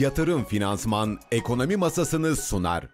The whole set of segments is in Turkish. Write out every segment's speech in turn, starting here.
Yatırım Finansman Ekonomi Masasını sunar.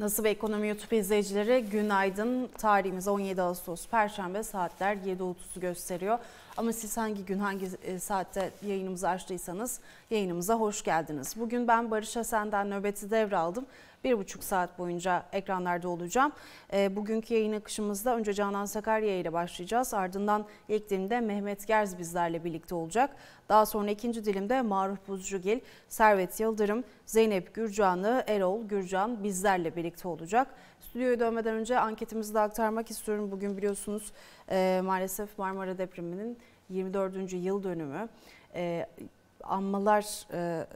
Nasıl ve Ekonomi YouTube izleyicileri günaydın. Tarihimiz 17 Ağustos Perşembe saatler 7.30'u gösteriyor. Ama siz hangi gün hangi e, saatte yayınımızı açtıysanız yayınımıza hoş geldiniz. Bugün ben Barış Hasen'den nöbeti devraldım bir buçuk saat boyunca ekranlarda olacağım. E, bugünkü yayın akışımızda önce Canan Sakarya ile başlayacağız. Ardından ilk dilimde Mehmet Gerz bizlerle birlikte olacak. Daha sonra ikinci dilimde Maruf Buzcugil, Servet Yıldırım, Zeynep Gürcanlı, Erol Gürcan bizlerle birlikte olacak. Stüdyoya dönmeden önce anketimizi de aktarmak istiyorum. Bugün biliyorsunuz e, maalesef Marmara depreminin 24. yıl dönümü. E, anmalar e,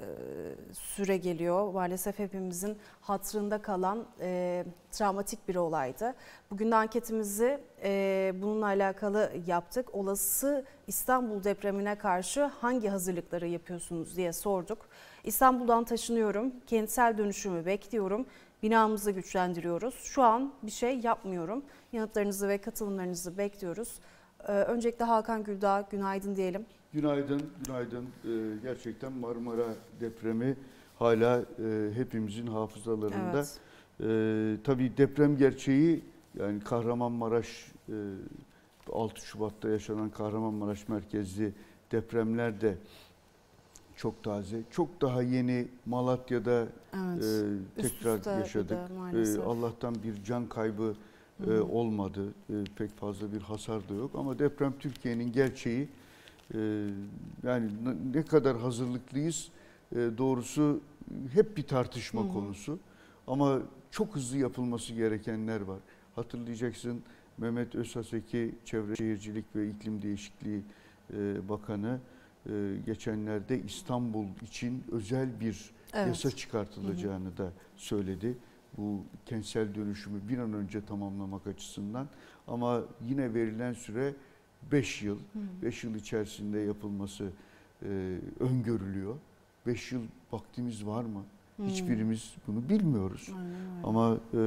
süre geliyor. Maalesef hepimizin hatırında kalan e, travmatik bir olaydı. Bugün de anketimizi e, bununla alakalı yaptık. Olası İstanbul depremine karşı hangi hazırlıkları yapıyorsunuz diye sorduk. İstanbul'dan taşınıyorum, kentsel dönüşümü bekliyorum, binamızı güçlendiriyoruz. Şu an bir şey yapmıyorum. Yanıtlarınızı ve katılımlarınızı bekliyoruz. Ee, öncelikle Hakan Güldağ günaydın diyelim. Günaydın, günaydın. Ee, gerçekten Marmara depremi hala e, hepimizin hafızalarında. Evet. Ee, tabii deprem gerçeği yani Kahramanmaraş e, 6 Şubat'ta yaşanan Kahramanmaraş merkezli depremler de çok taze. Çok daha yeni Malatya'da evet. e, tekrar yaşadık. E, Allah'tan bir can kaybı e, olmadı. E, pek fazla bir hasar da yok ama deprem Türkiye'nin gerçeği. Ee, yani ne kadar hazırlıklıyız e, doğrusu hep bir tartışma hı. konusu. Ama çok hızlı yapılması gerekenler var. Hatırlayacaksın Mehmet Özhaseki Çevre Şehircilik ve İklim Değişikliği e, Bakanı e, geçenlerde İstanbul için özel bir evet. yasa çıkartılacağını hı hı. da söyledi. Bu kentsel dönüşümü bir an önce tamamlamak açısından ama yine verilen süre 5 yıl, 5 yıl içerisinde yapılması e, öngörülüyor. 5 yıl vaktimiz var mı? Hmm. Hiçbirimiz bunu bilmiyoruz. Aynen, aynen. Ama e,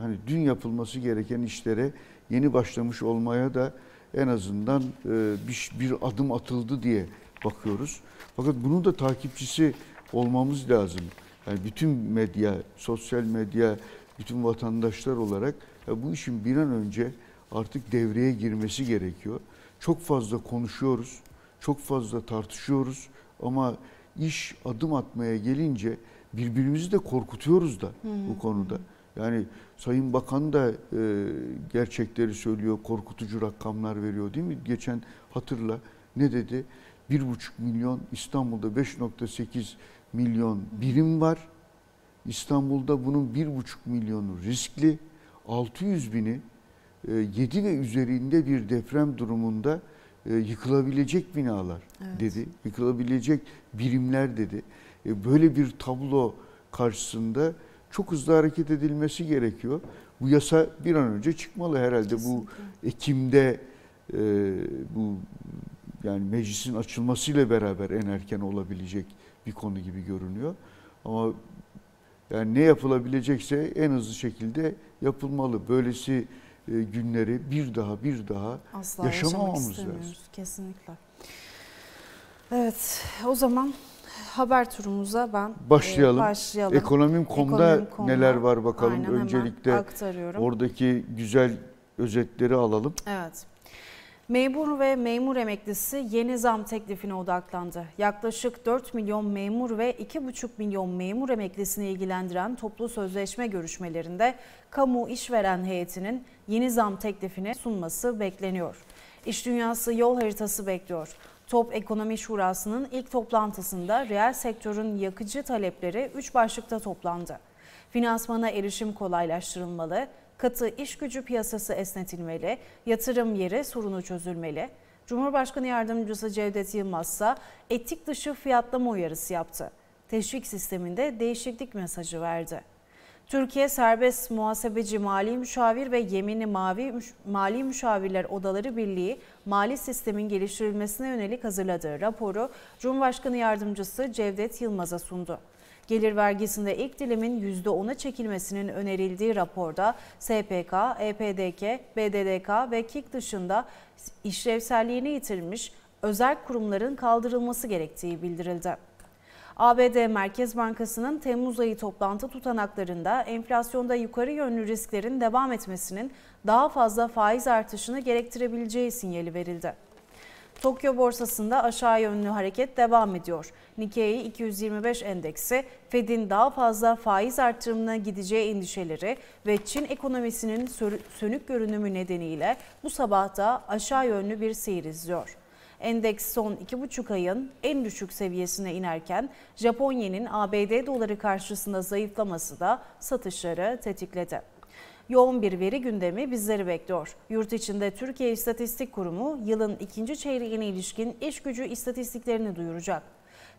hani dün yapılması gereken işlere yeni başlamış olmaya da en azından e, bir, bir adım atıldı diye bakıyoruz. Fakat bunun da takipçisi olmamız lazım. Yani bütün medya, sosyal medya, bütün vatandaşlar olarak ya bu işin bir an önce artık devreye girmesi gerekiyor çok fazla konuşuyoruz, çok fazla tartışıyoruz ama iş adım atmaya gelince birbirimizi de korkutuyoruz da hmm. bu konuda. Yani Sayın Bakan da e, gerçekleri söylüyor, korkutucu rakamlar veriyor değil mi? Geçen hatırla ne dedi? 1,5 milyon İstanbul'da 5.8 milyon birim var. İstanbul'da bunun 1,5 milyonu riskli. 600 bini 7 e, ve üzerinde bir deprem durumunda e, yıkılabilecek binalar evet. dedi. Yıkılabilecek birimler dedi. E, böyle bir tablo karşısında çok hızlı hareket edilmesi gerekiyor. Bu yasa bir an önce çıkmalı herhalde. Kesinlikle. Bu Ekim'de bu yani meclisin açılmasıyla beraber en erken olabilecek bir konu gibi görünüyor. Ama yani ne yapılabilecekse en hızlı şekilde yapılmalı. Böylesi e, günleri bir daha bir daha Asla yaşamamamız lazım. Kesinlikle. Evet o zaman haber turumuza ben başlayalım. E, başlayalım. Ekonomim.com'da Ekonomim neler var bakalım. Aynen, Öncelikle oradaki güzel özetleri alalım. Evet. Memur ve memur emeklisi yeni zam teklifine odaklandı. Yaklaşık 4 milyon memur ve 2,5 milyon memur emeklisini ilgilendiren toplu sözleşme görüşmelerinde kamu işveren heyetinin yeni zam teklifini sunması bekleniyor. İş dünyası yol haritası bekliyor. Top Ekonomi Şurası'nın ilk toplantısında reel sektörün yakıcı talepleri 3 başlıkta toplandı. Finansmana erişim kolaylaştırılmalı, katı iş gücü piyasası esnetilmeli, yatırım yeri sorunu çözülmeli. Cumhurbaşkanı Yardımcısı Cevdet Yılmaz ise etik dışı fiyatlama uyarısı yaptı. Teşvik sisteminde değişiklik mesajı verdi. Türkiye Serbest Muhasebeci Mali Müşavir ve Yeminli Mavi Mali Müşavirler Odaları Birliği mali sistemin geliştirilmesine yönelik hazırladığı raporu Cumhurbaşkanı Yardımcısı Cevdet Yılmaz'a sundu. Gelir vergisinde ilk dilimin %10'a çekilmesinin önerildiği raporda SPK, EPDK, BDDK ve KİK dışında işlevselliğini yitirmiş özel kurumların kaldırılması gerektiği bildirildi. ABD Merkez Bankası'nın Temmuz ayı toplantı tutanaklarında enflasyonda yukarı yönlü risklerin devam etmesinin daha fazla faiz artışını gerektirebileceği sinyali verildi. Tokyo borsasında aşağı yönlü hareket devam ediyor. Nikkei 225 endeksi Fed'in daha fazla faiz artırımına gideceği endişeleri ve Çin ekonomisinin sönük görünümü nedeniyle bu sabah da aşağı yönlü bir seyir izliyor. Endeks son 2,5 ayın en düşük seviyesine inerken Japonya'nın ABD doları karşısında zayıflaması da satışları tetikledi. Yoğun bir veri gündemi bizleri bekliyor. Yurt içinde Türkiye İstatistik Kurumu yılın ikinci çeyreğine ilişkin iş gücü istatistiklerini duyuracak.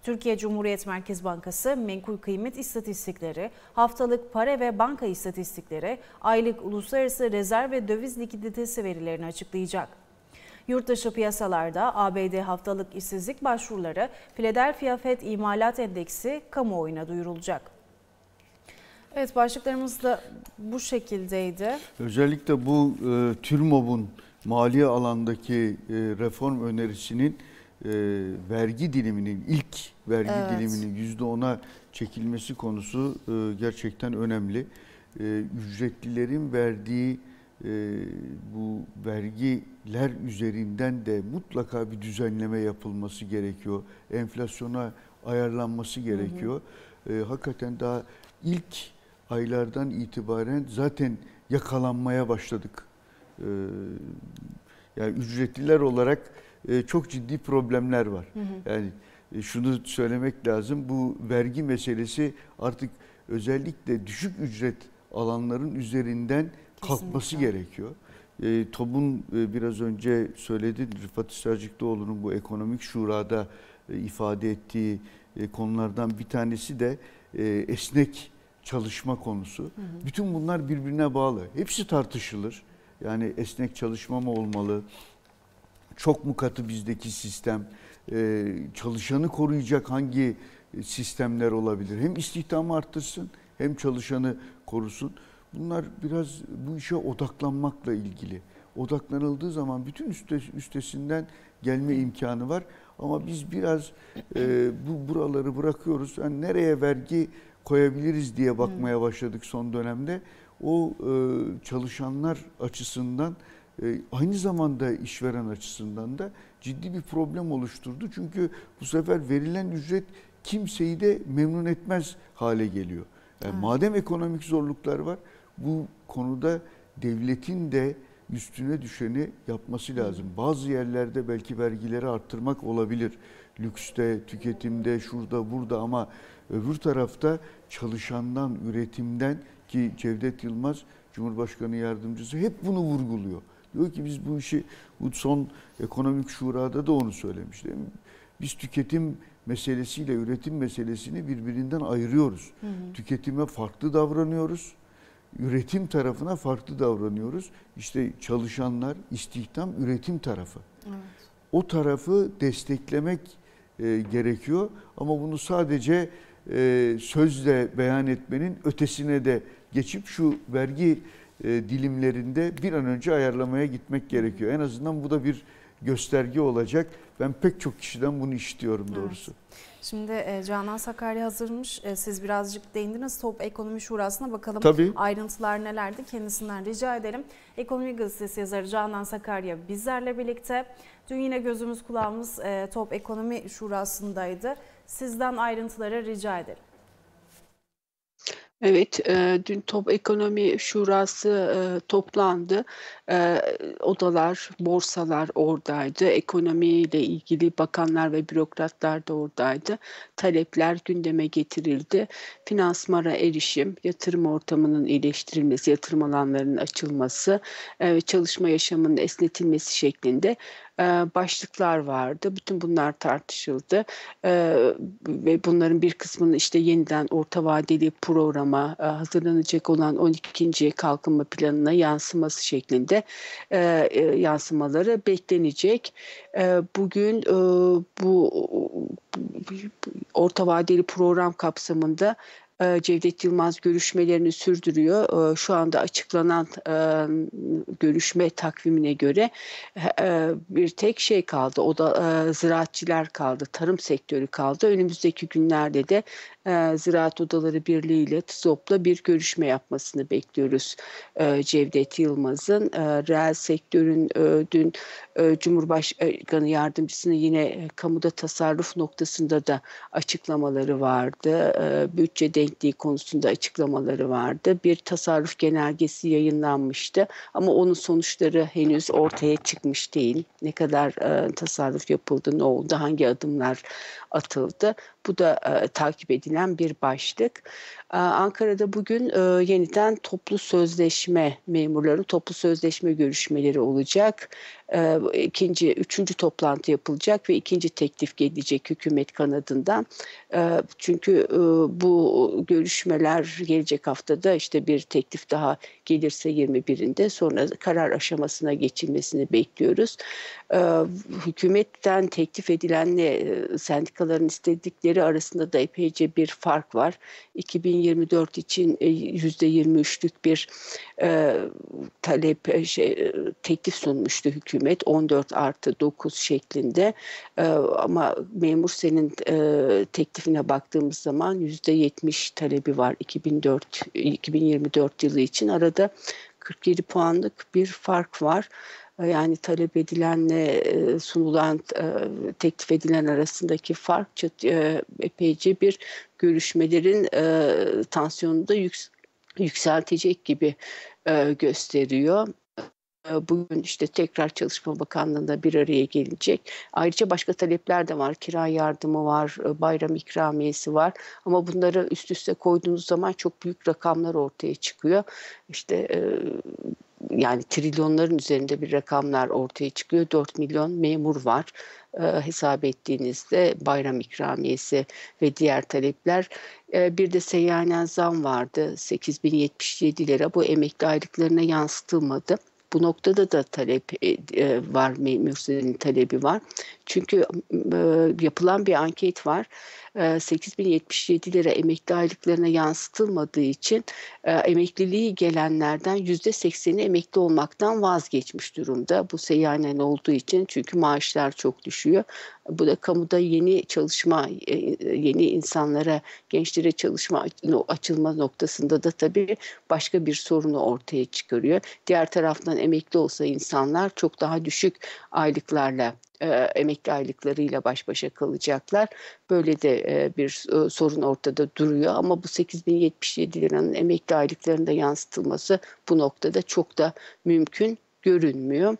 Türkiye Cumhuriyet Merkez Bankası menkul kıymet istatistikleri, haftalık para ve banka istatistikleri, aylık uluslararası rezerv ve döviz likiditesi verilerini açıklayacak. Yurtdışı piyasalarda ABD haftalık işsizlik başvuruları Philadelphia Fed İmalat Endeksi kamuoyuna duyurulacak. Evet başlıklarımız da bu şekildeydi. Özellikle bu e, TÜRMOB'un mali alandaki e, reform önerisinin e, vergi diliminin ilk vergi evet. diliminin yüzde ona çekilmesi konusu e, gerçekten önemli. E, ücretlilerin verdiği e, bu vergiler üzerinden de mutlaka bir düzenleme yapılması gerekiyor. Enflasyona ayarlanması gerekiyor. Hı hı. E, hakikaten daha ilk aylardan itibaren zaten yakalanmaya başladık. E, yani ücretliler olarak e, çok ciddi problemler var. Hı hı. Yani e, şunu söylemek lazım. Bu vergi meselesi artık özellikle düşük ücret alanların üzerinden kalkması gerekiyor. E, TOB'un e, biraz önce söyledi Rıfat Israrcıklıoğlu'nun bu ekonomik şurada e, ifade ettiği e, konulardan bir tanesi de e, esnek çalışma konusu. Hı hı. Bütün bunlar birbirine bağlı. Hepsi tartışılır. Yani esnek çalışma mı olmalı? Çok mu katı bizdeki sistem? E, çalışanı koruyacak hangi sistemler olabilir? Hem istihdamı arttırsın hem çalışanı korusun. Bunlar biraz bu işe odaklanmakla ilgili. Odaklanıldığı zaman bütün üste, üstesinden gelme imkanı var. Ama biz biraz e, bu buraları bırakıyoruz. Yani nereye vergi koyabiliriz diye bakmaya başladık son dönemde. O e, çalışanlar açısından e, aynı zamanda işveren açısından da ciddi bir problem oluşturdu. Çünkü bu sefer verilen ücret kimseyi de memnun etmez hale geliyor. Yani madem ekonomik zorluklar var, bu konuda devletin de üstüne düşeni yapması lazım. Bazı yerlerde belki vergileri arttırmak olabilir. Lükste, tüketimde, şurada, burada ama öbür tarafta çalışandan, üretimden ki Cevdet Yılmaz Cumhurbaşkanı Yardımcısı hep bunu vurguluyor. Diyor ki biz bu işi bu son ekonomik şurada da onu söylemişti. Biz tüketim meselesiyle üretim meselesini birbirinden ayırıyoruz. Hı hı. Tüketime farklı davranıyoruz üretim tarafına farklı davranıyoruz. İşte çalışanlar, istihdam, üretim tarafı. Evet. O tarafı desteklemek e, gerekiyor ama bunu sadece e, sözle beyan etmenin ötesine de geçip şu vergi e, dilimlerinde bir an önce ayarlamaya gitmek gerekiyor. En azından bu da bir gösterge olacak. Ben pek çok kişiden bunu istiyorum doğrusu. Evet. Şimdi e, Canan Sakarya hazırmış. E, siz birazcık değindiniz. Top Ekonomi Şurası'na bakalım Tabii. ayrıntılar nelerdi kendisinden rica edelim. Ekonomi Gazetesi yazarı Canan Sakarya bizlerle birlikte. Dün yine gözümüz kulağımız e, Top Ekonomi Şurası'ndaydı. Sizden ayrıntıları rica edelim. Evet, e, dün Top Ekonomi Şurası e, toplandı. e, odalar, borsalar oradaydı. Ekonomiyle ilgili bakanlar ve bürokratlar da oradaydı. Talepler gündeme getirildi. Finansmara erişim, yatırım ortamının iyileştirilmesi, yatırım alanlarının açılması, e, çalışma yaşamının esnetilmesi şeklinde başlıklar vardı. Bütün bunlar tartışıldı e, ve bunların bir kısmının işte yeniden orta vadeli programa e, hazırlanacak olan 12. kalkınma planına yansıması şeklinde yansımaları beklenecek. Bugün bu orta vadeli program kapsamında e, Cevdet Yılmaz görüşmelerini sürdürüyor. E, şu anda açıklanan e, görüşme takvimine göre bir tek şey kaldı. O da ziraatçiler kaldı, tarım sektörü kaldı. Önümüzdeki günlerde de Ziraat Odaları Birliği ile TİSOP'la bir görüşme yapmasını bekliyoruz Cevdet Yılmaz'ın. Reel sektörün dün Cumhurbaşkanı Yardımcısının yine kamuda tasarruf noktasında da açıklamaları vardı. Bütçe denk gerektiği konusunda açıklamaları vardı. Bir tasarruf genelgesi yayınlanmıştı ama onun sonuçları henüz ortaya çıkmış değil. Ne kadar e, tasarruf yapıldı, ne oldu, hangi adımlar atıldı. Bu da e, takip edilen bir başlık. E, Ankara'da bugün e, yeniden toplu sözleşme memurların toplu sözleşme görüşmeleri olacak. E, ikinci, üçüncü toplantı yapılacak ve ikinci teklif gelecek hükümet kanadından. E, çünkü e, bu görüşmeler gelecek haftada işte bir teklif daha gelirse 21'inde sonra karar aşamasına geçilmesini bekliyoruz. Hükümetten teklif edilenle e, sendikaların istedikleri arasında da epeyce bir fark var. 2024 için e, %23'lük bir e, talep e, şey, e, teklif sunmuştu hükümet. 14 artı 9 şeklinde. E, ama memur senin e, teklifine baktığımız zaman %70 talebi var 2004 2024 yılı için. Arada 47 puanlık bir fark var. E, yani talep edilenle e, sunulan, e, teklif edilen arasındaki fark epeyce bir görüşmelerin tansiyonunu da yükseltecek gibi gösteriyor. Bugün işte tekrar Çalışma Bakanlığı'nda bir araya gelecek. Ayrıca başka talepler de var. Kira yardımı var, bayram ikramiyesi var. Ama bunları üst üste koyduğunuz zaman çok büyük rakamlar ortaya çıkıyor. İşte yani trilyonların üzerinde bir rakamlar ortaya çıkıyor. 4 milyon memur var e, hesap ettiğinizde bayram ikramiyesi ve diğer talepler. E, bir de seyyanen zam vardı 8077 lira bu emekli aylıklarına yansıtılmadı. Bu noktada da talep e, e var, Mürsel'in talebi var. Çünkü e, yapılan bir anket var. 8077 e, lira emekli aylıklarına yansıtılmadığı için e, emekliliği gelenlerden %80'i emekli olmaktan vazgeçmiş durumda. Bu seyyanen olduğu için çünkü maaşlar çok düşüyor. Bu da kamuda yeni çalışma, e, yeni insanlara, gençlere çalışma açılma noktasında da tabii başka bir sorunu ortaya çıkarıyor. Diğer taraftan emekli olsa insanlar çok daha düşük aylıklarla e, emekli aylıklarıyla baş başa kalacaklar. Böyle de e, bir e, sorun ortada duruyor ama bu 8077 liranın emekli aylıklarında yansıtılması bu noktada çok da mümkün görünmüyor.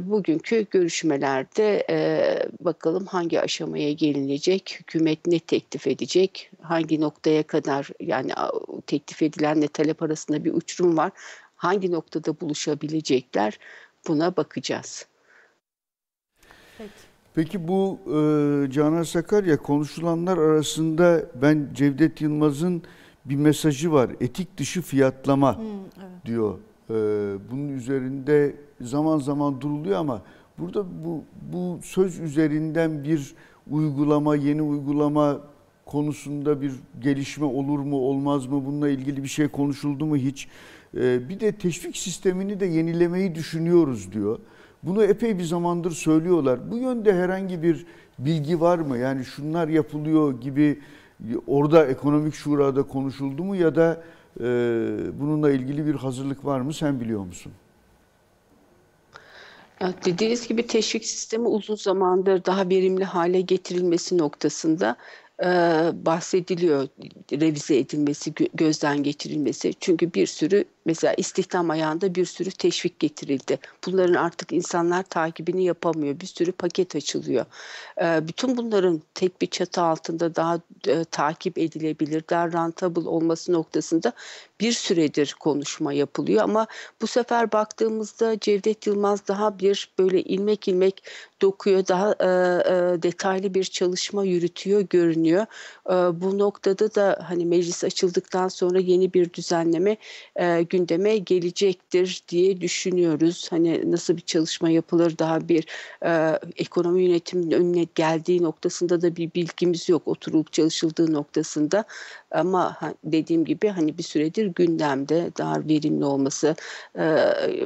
Bugünkü görüşmelerde bakalım hangi aşamaya gelinecek, hükümet ne teklif edecek, hangi noktaya kadar yani teklif edilenle talep arasında bir uçurum var, hangi noktada buluşabilecekler buna bakacağız. Peki. Peki bu e, Canan Sakarya konuşulanlar arasında ben Cevdet Yılmaz'ın bir mesajı var. Etik dışı fiyatlama hmm, evet. diyor. E, bunun üzerinde zaman zaman duruluyor ama burada bu, bu söz üzerinden bir uygulama, yeni uygulama konusunda bir gelişme olur mu olmaz mı bununla ilgili bir şey konuşuldu mu hiç? E, bir de teşvik sistemini de yenilemeyi düşünüyoruz diyor. Bunu epey bir zamandır söylüyorlar. Bu yönde herhangi bir bilgi var mı? Yani şunlar yapılıyor gibi orada ekonomik şurada konuşuldu mu ya da bununla ilgili bir hazırlık var mı? Sen biliyor musun? Dediğiniz gibi teşvik sistemi uzun zamandır daha verimli hale getirilmesi noktasında e, bahsediliyor. Revize edilmesi, gözden geçirilmesi. Çünkü bir sürü Mesela istihdam ayağında bir sürü teşvik getirildi. Bunların artık insanlar takibini yapamıyor. Bir sürü paket açılıyor. E, bütün bunların tek bir çatı altında daha e, takip edilebilir, daha rentable olması noktasında bir süredir konuşma yapılıyor ama bu sefer baktığımızda Cevdet Yılmaz daha bir böyle ilmek ilmek dokuyor, daha e, e, detaylı bir çalışma yürütüyor görünüyor. E, bu noktada da hani meclis açıldıktan sonra yeni bir düzenleme gündeme gelecektir diye düşünüyoruz. Hani nasıl bir çalışma yapılır daha bir e, ekonomi yönetiminin önüne geldiği noktasında da bir bilgimiz yok oturulup çalışıldığı noktasında ama dediğim gibi hani bir süredir gündemde daha verimli olması, e,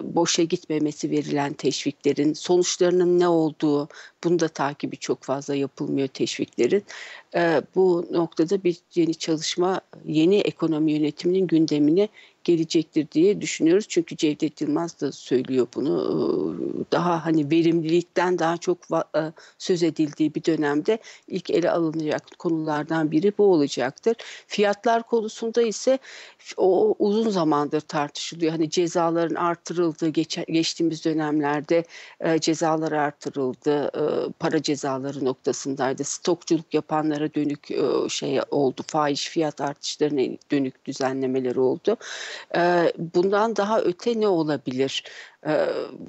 boşa gitmemesi verilen teşviklerin sonuçlarının ne olduğu, bunu da takibi çok fazla yapılmıyor teşviklerin. E, bu noktada bir yeni çalışma, yeni ekonomi yönetiminin gündemine gelecektir diye düşünüyoruz. Çünkü Cevdet Yılmaz da söylüyor bunu. Daha hani verimlilikten daha çok söz edildiği bir dönemde ilk ele alınacak konulardan biri bu olacaktır. Fiyatlar konusunda ise o uzun zamandır tartışılıyor. Hani cezaların artırıldığı geç, geçtiğimiz dönemlerde e, cezalar artırıldı. E, para cezaları noktasındaydı. Stokçuluk yapanlara dönük e, şey oldu. Fahiş fiyat artışlarına dönük düzenlemeler oldu. Bundan daha öte ne olabilir?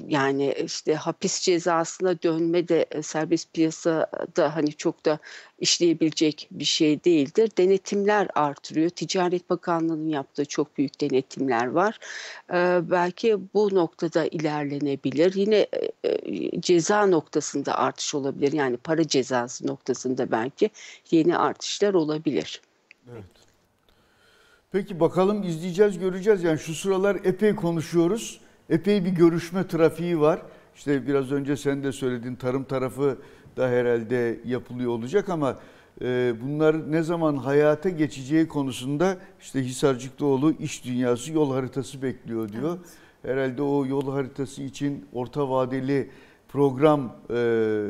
yani işte hapis cezasına dönme de serbest piyasada hani çok da işleyebilecek bir şey değildir. Denetimler artırıyor. Ticaret Bakanlığı'nın yaptığı çok büyük denetimler var. belki bu noktada ilerlenebilir. Yine ceza noktasında artış olabilir. Yani para cezası noktasında belki yeni artışlar olabilir. Evet. Peki bakalım izleyeceğiz, göreceğiz. Yani şu sıralar epey konuşuyoruz epey bir görüşme trafiği var. İşte biraz önce sen de söyledin tarım tarafı da herhalde yapılıyor olacak ama e, bunlar ne zaman hayata geçeceği konusunda işte Hisarcıklıoğlu iş dünyası yol haritası bekliyor diyor. Evet. Herhalde o yol haritası için orta vadeli program e,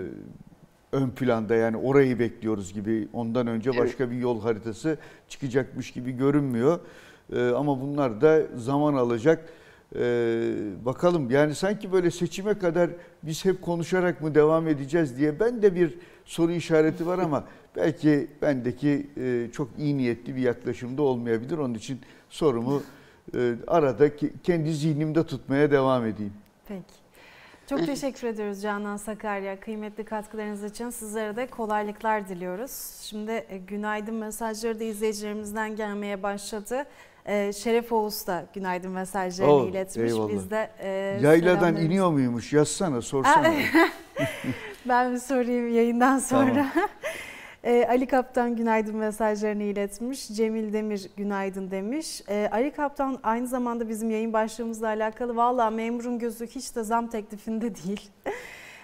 ön planda yani orayı bekliyoruz gibi ondan önce başka bir yol haritası çıkacakmış gibi görünmüyor. E, ama bunlar da zaman alacak. Ee, bakalım yani sanki böyle seçime kadar biz hep konuşarak mı devam edeceğiz diye ben de bir soru işareti var ama belki bendeki e, çok iyi niyetli bir yaklaşımda olmayabilir. Onun için sorumu e, arada kendi zihnimde tutmaya devam edeyim. Peki. Çok teşekkür ediyoruz Canan Sakarya. Kıymetli katkılarınız için sizlere de kolaylıklar diliyoruz. Şimdi e, günaydın mesajları da izleyicilerimizden gelmeye başladı. Ee, Şeref Oğuz da günaydın mesajlarını oh, iletmiş. Eyvallah. Biz de e, Yayladan iniyor muymuş? Yazsana, sorsana. ben bir sorayım yayından sonra. Tamam. E, Ali Kaptan günaydın mesajlarını iletmiş. Cemil Demir günaydın demiş. E, Ali Kaptan aynı zamanda bizim yayın başlığımızla alakalı valla memurun gözü hiç de zam teklifinde değil.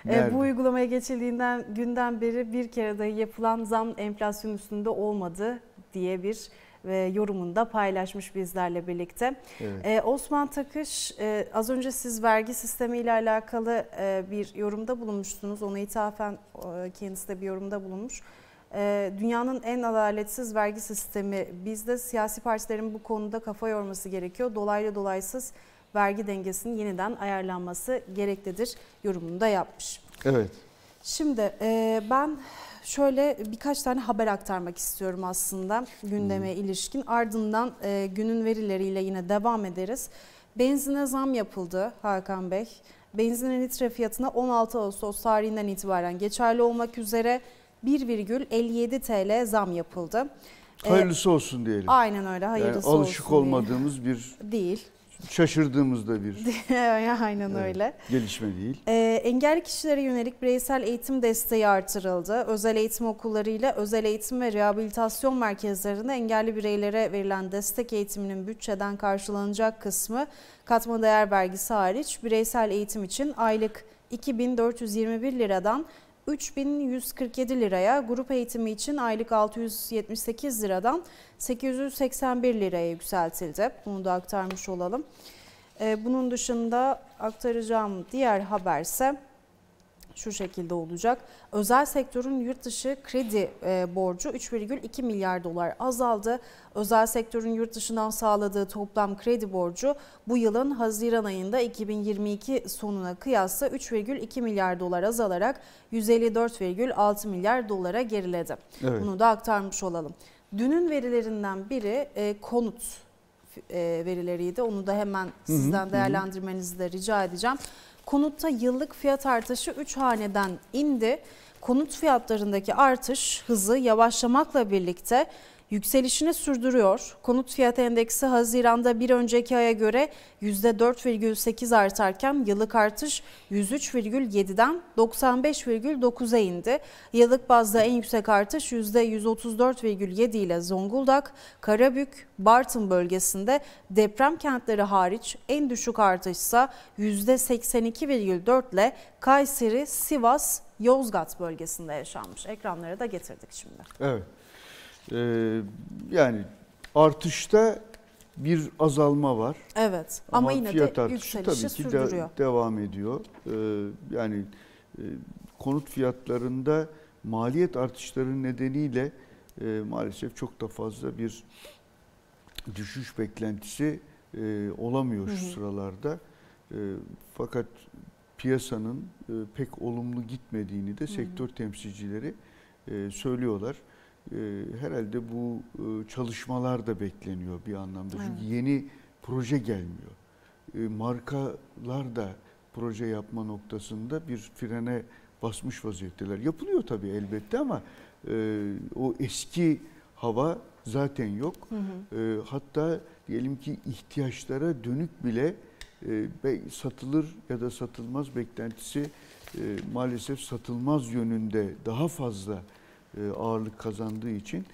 E, bu uygulamaya geçildiğinden günden beri bir kere dahi yapılan zam enflasyon üstünde olmadı diye bir ve yorumunda paylaşmış bizlerle birlikte. Evet. Ee, Osman Takış e, az önce siz vergi sistemi ile alakalı e, bir yorumda bulunmuştunuz. Ona ithafen e, kendisi de bir yorumda bulunmuş. E, dünyanın en adaletsiz vergi sistemi bizde siyasi partilerin bu konuda kafa yorması gerekiyor. Dolaylı dolaysız vergi dengesinin yeniden ayarlanması gereklidir yorumunu da yapmış. Evet. Şimdi e, ben şöyle birkaç tane haber aktarmak istiyorum aslında gündeme hmm. ilişkin. Ardından e, günün verileriyle yine devam ederiz. Benzine zam yapıldı Hakan Bey. Benzinin litre fiyatına 16 Ağustos tarihinden itibaren geçerli olmak üzere 1,57 TL zam yapıldı. E, Hayırlısı olsun diyelim. Aynen öyle hayırlısı yani alışık olsun olmadığımız diye. bir değil şaşırdığımızda bir aynen evet, öyle. Gelişme değil. Ee, engelli kişilere yönelik bireysel eğitim desteği artırıldı. Özel eğitim okullarıyla özel eğitim ve rehabilitasyon merkezlerinde engelli bireylere verilen destek eğitiminin bütçeden karşılanacak kısmı katma değer vergisi hariç bireysel eğitim için aylık 2421 liradan 3147 liraya, grup eğitimi için aylık 678 liradan 881 liraya yükseltildi. Bunu da aktarmış olalım. Ee, bunun dışında aktaracağım diğer haberse şu şekilde olacak. Özel sektörün yurt dışı kredi e, borcu 3,2 milyar dolar azaldı. Özel sektörün yurt dışından sağladığı toplam kredi borcu bu yılın Haziran ayında 2022 sonuna kıyasla 3,2 milyar dolar azalarak 154,6 milyar dolara geriledi. Evet. Bunu da aktarmış olalım. Dünün verilerinden biri e, konut e, verileriydi. Onu da hemen sizden değerlendirmenizi de rica edeceğim. Konutta yıllık fiyat artışı 3 haneden indi. Konut fiyatlarındaki artış hızı yavaşlamakla birlikte yükselişini sürdürüyor. Konut fiyat endeksi Haziran'da bir önceki aya göre %4,8 artarken yıllık artış 103,7'den 95,9'a indi. Yıllık bazda en yüksek artış %134,7 ile Zonguldak, Karabük, Bartın bölgesinde deprem kentleri hariç en düşük artış ise %82,4 ile Kayseri, Sivas, Yozgat bölgesinde yaşanmış. Ekranlara da getirdik şimdi. Evet. Ee, yani artışta bir azalma var. Evet ama, yine fiyat de artışı tabii ki de- sürdürüyor. devam ediyor. Ee, yani e, konut fiyatlarında maliyet artışları nedeniyle e, maalesef çok da fazla bir düşüş beklentisi e, olamıyor şu Hı hı. sıralarda. E, fakat piyasanın e, pek olumlu gitmediğini de sektör temsilcileri e, söylüyorlar. E, herhalde bu e, çalışmalar da bekleniyor bir anlamda. Çünkü Evet. yeni proje gelmiyor. E, markalar da proje yapma noktasında bir frene basmış vaziyetteler. Yapılıyor tabii elbette ama e, o eski hava zaten yok. Hı hı. E, hatta diyelim ki ihtiyaçlara dönük bile e, satılır ya da satılmaz beklentisi maalesef satılmaz yönünde daha fazla ağırlık kazandığı için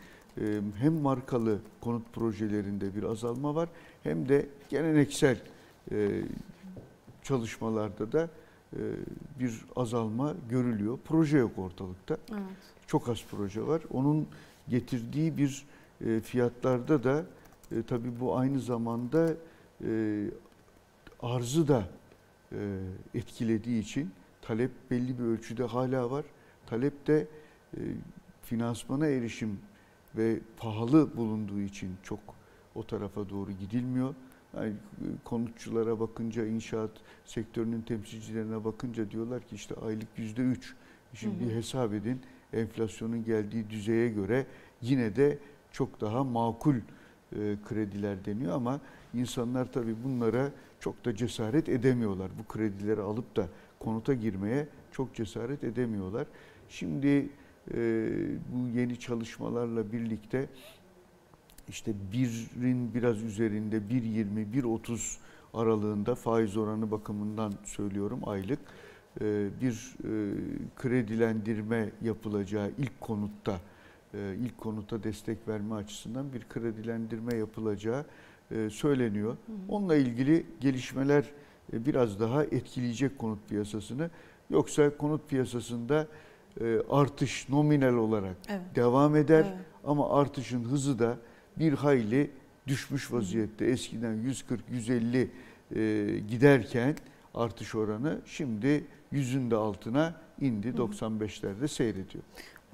e, hem markalı konut projelerinde bir azalma var hem de geleneksel e, çalışmalarda da e, bir azalma görülüyor. Proje yok ortalıkta. Evet. Çok az proje var. Onun getirdiği bir e, fiyatlarda da e, tabii bu aynı zamanda e, arzı da e, etkilediği için talep belli bir ölçüde hala var. Talep de e, finansmana erişim ve pahalı bulunduğu için çok o tarafa doğru gidilmiyor. Yani e, konutçulara bakınca, inşaat sektörünün temsilcilerine bakınca diyorlar ki işte aylık yüzde üç. Şimdi Hı hı. hesap edin enflasyonun geldiği düzeye göre yine de çok daha makul e, krediler deniyor ama insanlar tabii bunlara çok da cesaret edemiyorlar. Bu kredileri alıp da konuta girmeye çok cesaret edemiyorlar. Şimdi bu yeni çalışmalarla birlikte işte birin biraz üzerinde 1.20, 1.30 aralığında faiz oranı bakımından söylüyorum aylık e, bir e, kredilendirme yapılacağı ilk konutta e, ilk konuta destek verme açısından bir kredilendirme yapılacağı e, söyleniyor. Onunla ilgili gelişmeler biraz daha etkileyecek konut piyasasını. Yoksa konut piyasasında artış nominal olarak Evet. devam eder Evet. ama artışın hızı da bir hayli düşmüş vaziyette. Eskiden 140-150 e, giderken artış oranı şimdi yüzün de altına indi 95'lerde seyrediyor.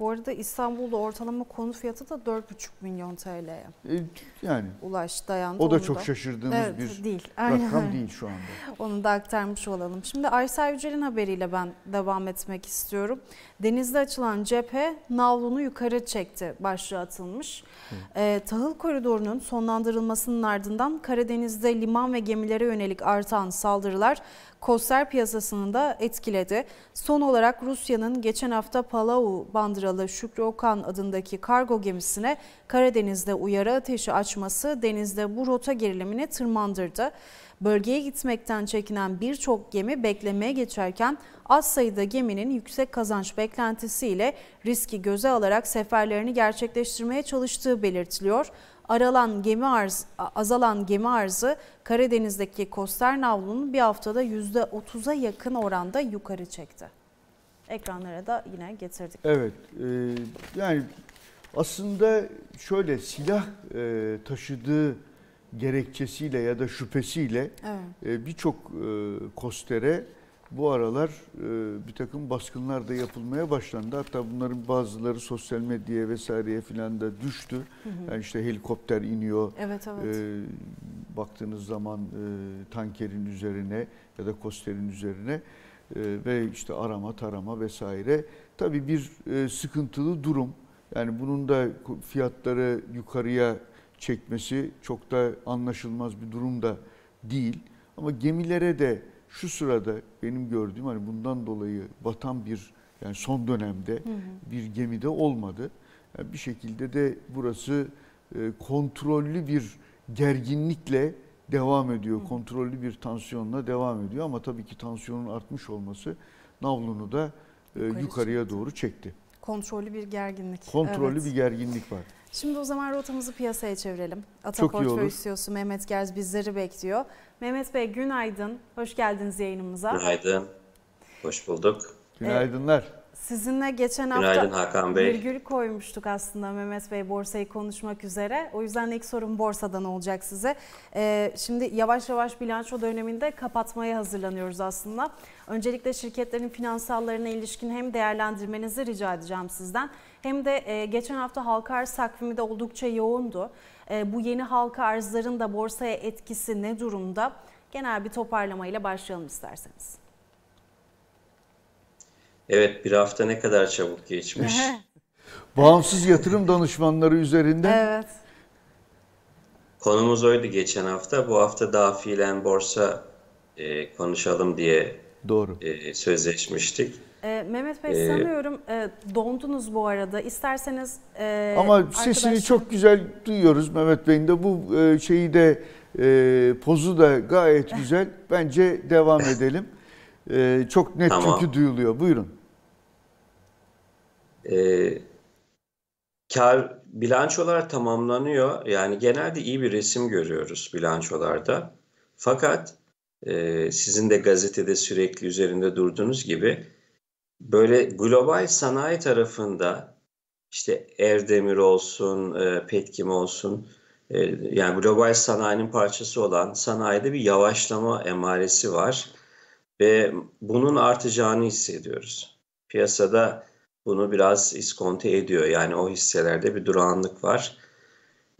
Bu arada İstanbul'da ortalama konut fiyatı da 4,5 milyon TL'ye E, yani ulaştı dayandı. o da çok şaşırdığımız Evet, bir değil. Aynen rakam değil şu anda. Onu da aktarmış olalım. Şimdi Aysel Yücel'in haberiyle ben devam etmek istiyorum. Denizde açılan cephe navlunu yukarı çekti başlığı atılmış. Ee, tahıl koridorunun sonlandırılmasının ardından Karadeniz'de liman ve gemilere yönelik artan saldırılar Koster piyasasını da etkiledi. Son olarak Rusya'nın geçen hafta Palau bandıralı Şükrü Okan adındaki kargo gemisine Karadeniz'de uyarı ateşi açması denizde bu rota gerilimini tırmandırdı. Bölgeye gitmekten çekinen birçok gemi beklemeye geçerken az sayıda geminin yüksek kazanç beklentisiyle riski göze alarak seferlerini gerçekleştirmeye çalıştığı belirtiliyor. Aralan gemi arz, azalan gemi arzı Karadeniz'deki Koster navlunun bir haftada %30'a yakın oranda yukarı çekti. Ekranlara da yine getirdik. Evet e, yani aslında şöyle silah e, taşıdığı gerekçesiyle ya da şüphesiyle Evet. e, birçok e, kostere bu aralar e, bir takım baskınlar da yapılmaya başlandı. Hatta bunların bazıları sosyal medyaya vesaireye filan da düştü. Hı hı. Yani işte helikopter iniyor. Evet evet. E, baktığınız zaman e, tankerin üzerine ya da kosterin üzerine e, ve işte arama tarama vesaire. Tabii bir e, sıkıntılı durum. Yani bunun da fiyatları yukarıya çekmesi çok da anlaşılmaz bir durum da değil. Ama gemilere de şu sırada benim gördüğüm hani bundan dolayı batan bir yani son dönemde hı hı. bir gemide olmadı. Yani bir şekilde de burası e, kontrollü bir gerginlikle devam ediyor. Hı. Kontrollü bir tansiyonla devam ediyor ama tabii ki tansiyonun artmış olması navlunu da e, Yukarı yukarıya doğru çekti. Kontrollü bir gerginlik. Kontrollü evet. bir gerginlik var. Şimdi o zaman rotamızı piyasaya çevirelim. Ata Portföy CEO'su Mehmet Gerz bizleri bekliyor. Mehmet Bey günaydın. Hoş geldiniz yayınımıza. Günaydın. Hoş bulduk. Günaydınlar. Sizinle geçen hafta Günaydın Hakan Bey. virgül koymuştuk aslında Mehmet Bey borsayı konuşmak üzere. O yüzden ilk sorum borsadan olacak size. Ee, şimdi yavaş yavaş bilanço döneminde kapatmaya hazırlanıyoruz aslında. Öncelikle şirketlerin finansallarına ilişkin hem değerlendirmenizi rica edeceğim sizden. Hem de e, geçen hafta halka arz takvimi de oldukça yoğundu. E, bu yeni halka arzların da borsaya etkisi ne durumda? Genel bir toparlamayla başlayalım isterseniz. Evet bir hafta ne kadar çabuk geçmiş. Bağımsız yatırım danışmanları üzerinde. Evet. Konumuz oydu geçen hafta. Bu hafta daha fiilen borsa e, konuşalım diye Doğru. E, sözleşmiştik. E, Mehmet Bey ee, sanıyorum e, dondunuz bu arada. İsterseniz e, Ama arkadaşlar... sesini çok güzel duyuyoruz Mehmet Bey'in de bu e, şeyi de e, pozu da gayet güzel. Bence devam edelim. E, çok net tamam. çünkü duyuluyor. Buyurun. E, kar bilançolar tamamlanıyor. Yani genelde iyi bir resim görüyoruz bilançolarda. Fakat e, sizin de gazetede sürekli üzerinde durduğunuz gibi böyle global sanayi tarafında işte Erdemir olsun, e, Petkim olsun e, yani global sanayinin parçası olan sanayide bir yavaşlama emaresi var ve bunun artacağını hissediyoruz. Piyasada bunu biraz iskonte ediyor. Yani o hisselerde bir durağanlık var.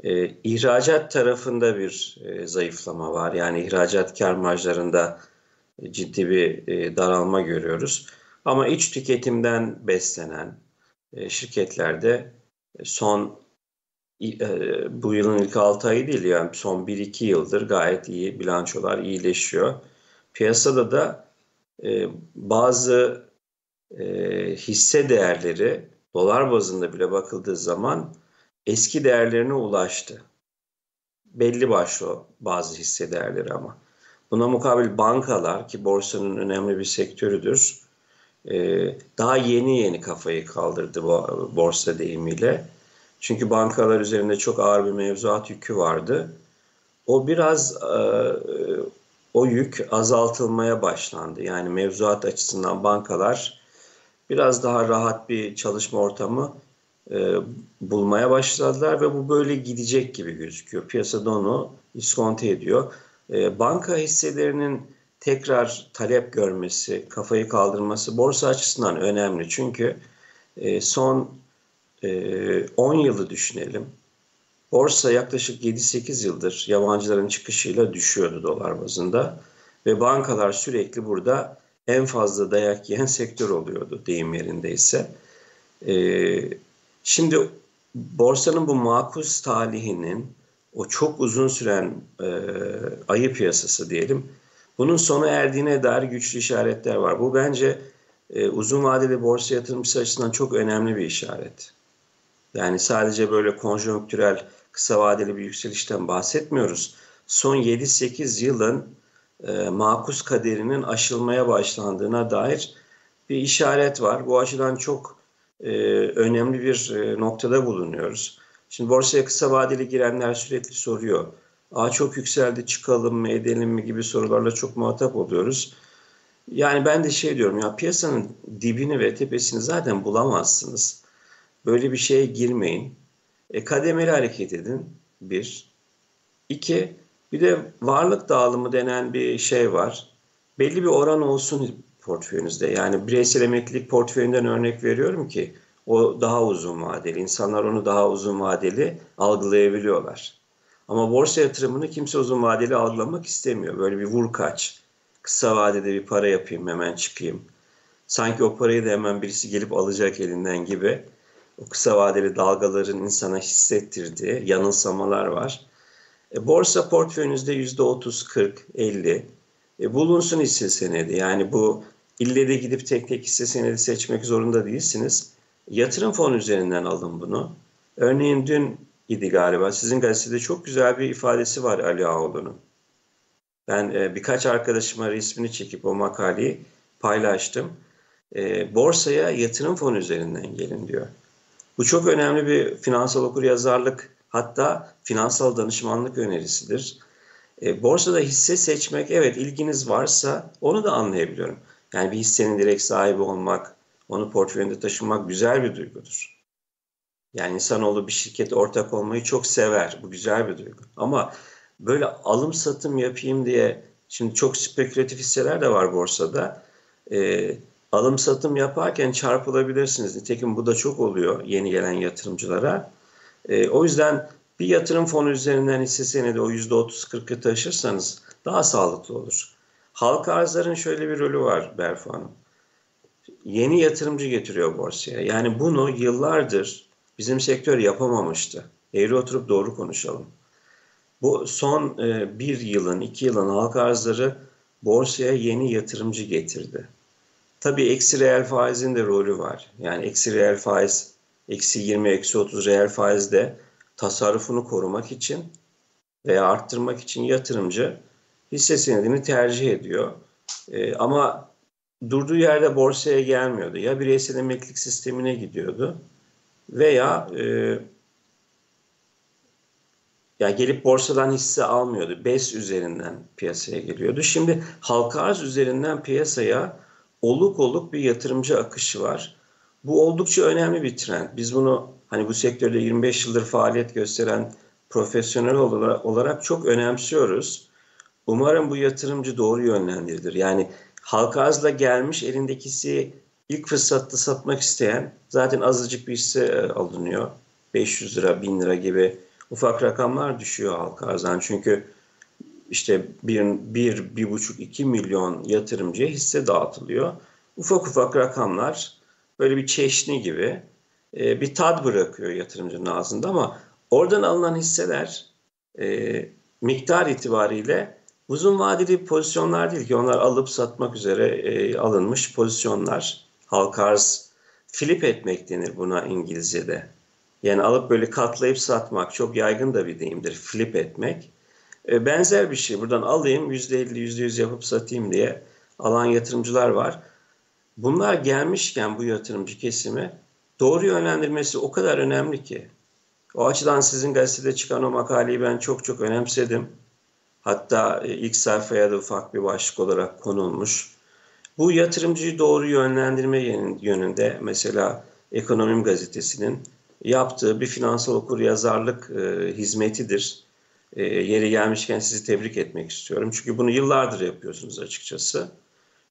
E, ihracat tarafında bir e, zayıflama var. Yani ihracat kar marjlarında ciddi bir daralma görüyoruz. Ama iç tüketimden beslenen e, şirketlerde son e, bu yılın ilk 6 ayı değil yani son 1-2 yıldır gayet iyi bilançolar iyileşiyor. Piyasada da e, bazı hisse değerleri dolar bazında bile bakıldığı zaman eski değerlerine ulaştı. Belli başlı bazı hisse değerleri ama. Buna mukabil bankalar ki borsanın önemli bir sektörüdür daha yeni yeni kafayı kaldırdı bu borsa deyimiyle. Çünkü bankalar üzerinde çok ağır bir mevzuat yükü vardı. O biraz e, o yük azaltılmaya başlandı. Yani mevzuat açısından bankalar biraz daha rahat bir çalışma ortamı e, bulmaya başladılar ve bu böyle gidecek gibi gözüküyor. Piyasada onu iskonte ediyor. E, banka hisselerinin tekrar talep görmesi, kafayı kaldırması borsa açısından önemli. Çünkü e, son e, 10 yılı düşünelim. Borsa yaklaşık 7-8 yıldır yabancıların çıkışıyla düşüyordu dolar bazında. Ve bankalar sürekli burada en fazla dayak yiyen sektör oluyordu deyim yerindeyse. E, şimdi borsanın bu makus talihinin o çok uzun süren e, ayı piyasası diyelim bunun sona erdiğine dair güçlü işaretler var. Bu bence e, uzun vadeli borsa yatırımcısı açısından çok önemli bir işaret. Yani sadece böyle konjonktürel kısa vadeli bir yükselişten bahsetmiyoruz. Son 7-8 yılın e, makus kaderinin aşılmaya başlandığına dair bir işaret var. Bu açıdan çok e, önemli bir e, noktada bulunuyoruz. Şimdi borsaya kısa vadeli girenler sürekli soruyor. Aa çok yükseldi çıkalım mı edelim mi gibi sorularla çok muhatap oluyoruz. Yani ben de şey diyorum ya piyasanın dibini ve tepesini zaten bulamazsınız. Böyle bir şeye girmeyin. E, kademeli hareket edin. Bir. İki. Bir de varlık dağılımı denen bir şey var. Belli bir oran olsun portföyünüzde. Yani bireysel emeklilik portföyünden örnek veriyorum ki o daha uzun vadeli. İnsanlar onu daha uzun vadeli algılayabiliyorlar. Ama borsa yatırımını kimse uzun vadeli algılamak istemiyor. Böyle bir vur kaç. Kısa vadede bir para yapayım hemen çıkayım. Sanki o parayı da hemen birisi gelip alacak elinden gibi. O kısa vadeli dalgaların insana hissettirdiği yanılsamalar var. E, borsa portföyünüzde yüzde 30, 40, 50 e, bulunsun hisse senedi. Yani bu ille de gidip tek tek hisse senedi seçmek zorunda değilsiniz. Yatırım fonu üzerinden alın bunu. Örneğin dün idi galiba. Sizin gazetede çok güzel bir ifadesi var Ali Ağoğlu'nun. Ben e, birkaç arkadaşıma resmini çekip o makaleyi paylaştım. E, borsaya yatırım fonu üzerinden gelin diyor. Bu çok önemli bir finansal okuryazarlık hatta finansal danışmanlık önerisidir. E, borsada hisse seçmek evet ilginiz varsa onu da anlayabiliyorum. Yani bir hissenin direkt sahibi olmak, onu portföyünde taşımak güzel bir duygudur. Yani insanoğlu bir şirkete ortak olmayı çok sever. Bu güzel bir duygu. Ama böyle alım satım yapayım diye şimdi çok spekülatif hisseler de var borsada. E, alım satım yaparken çarpılabilirsiniz. Nitekim bu da çok oluyor yeni gelen yatırımcılara. E, o yüzden bir yatırım fonu üzerinden hisse senedi o %30-40'ı taşırsanız daha sağlıklı olur. Halka arzların şöyle bir rolü var Berfu Hanım. Yeni yatırımcı getiriyor borsaya. Yani bunu yıllardır bizim sektör yapamamıştı. Eğri oturup doğru konuşalım. Bu son e, bir yılın, iki yılın halka arzları borsaya yeni yatırımcı getirdi. Tabii eksi reel faizin de rolü var. Yani eksi reel faiz, eksi 20, eksi 30 reel faizde tasarrufunu korumak için veya arttırmak için yatırımcı hisse senedini tercih ediyor. E, ama durduğu yerde borsaya gelmiyordu. Ya bireysel emeklilik sistemine gidiyordu veya e, ya gelip borsadan hisse almıyordu. BES üzerinden piyasaya geliyordu. Şimdi halka arz üzerinden piyasaya oluk oluk bir yatırımcı akışı var. Bu oldukça önemli bir trend. Biz bunu hani bu sektörde 25 yıldır faaliyet gösteren profesyonel olarak çok önemsiyoruz. Umarım bu yatırımcı doğru yönlendirilir. Yani halka arzla gelmiş elindekisi ilk fırsatta satmak isteyen zaten azıcık bir hisse e, alınıyor. 500 lira, 1000 lira gibi ufak rakamlar düşüyor halka arzdan. Çünkü işte bir, bir, bir buçuk, iki milyon yatırımcıya hisse dağıtılıyor. Ufak ufak rakamlar böyle bir çeşni gibi e, bir tad bırakıyor yatırımcının ağzında ama oradan alınan hisseler e, miktar itibariyle uzun vadeli pozisyonlar değil ki onlar alıp satmak üzere alınmış pozisyonlar. Halk arz flip etmek denir buna İngilizce'de. Yani alıp böyle katlayıp satmak çok yaygın da bir deyimdir flip etmek. E, benzer bir şey buradan alayım %50 %100 yapıp satayım diye alan yatırımcılar var. Bunlar gelmişken bu yatırımcı kesimi doğru yönlendirmesi o kadar önemli ki. O açıdan sizin gazetede çıkan o makaleyi ben çok çok önemsedim. Hatta e, ilk sayfaya da ufak bir başlık olarak konulmuş. Bu yatırımcıyı doğru yönlendirme yönünde mesela Ekonomim Gazetesi'nin yaptığı bir finansal okur yazarlık e, hizmetidir. E, yeri gelmişken sizi tebrik etmek istiyorum. Çünkü bunu yıllardır yapıyorsunuz açıkçası.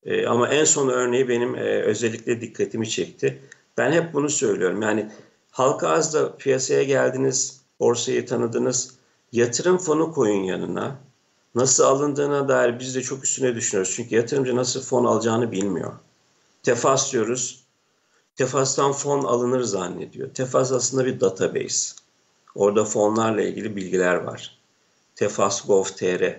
E, ama en son örneği benim e, özellikle dikkatimi çekti. Ben hep bunu söylüyorum. Yani halka az da piyasaya geldiniz, borsayı tanıdınız. Yatırım fonu koyun yanına. Nasıl alındığına dair biz de çok üstüne düşünüyoruz. Çünkü yatırımcı nasıl fon alacağını bilmiyor. Tefas diyoruz. Tefas'tan fon alınır zannediyor. Tefas aslında bir database. Orada fonlarla ilgili bilgiler var. Tefas Gov.tr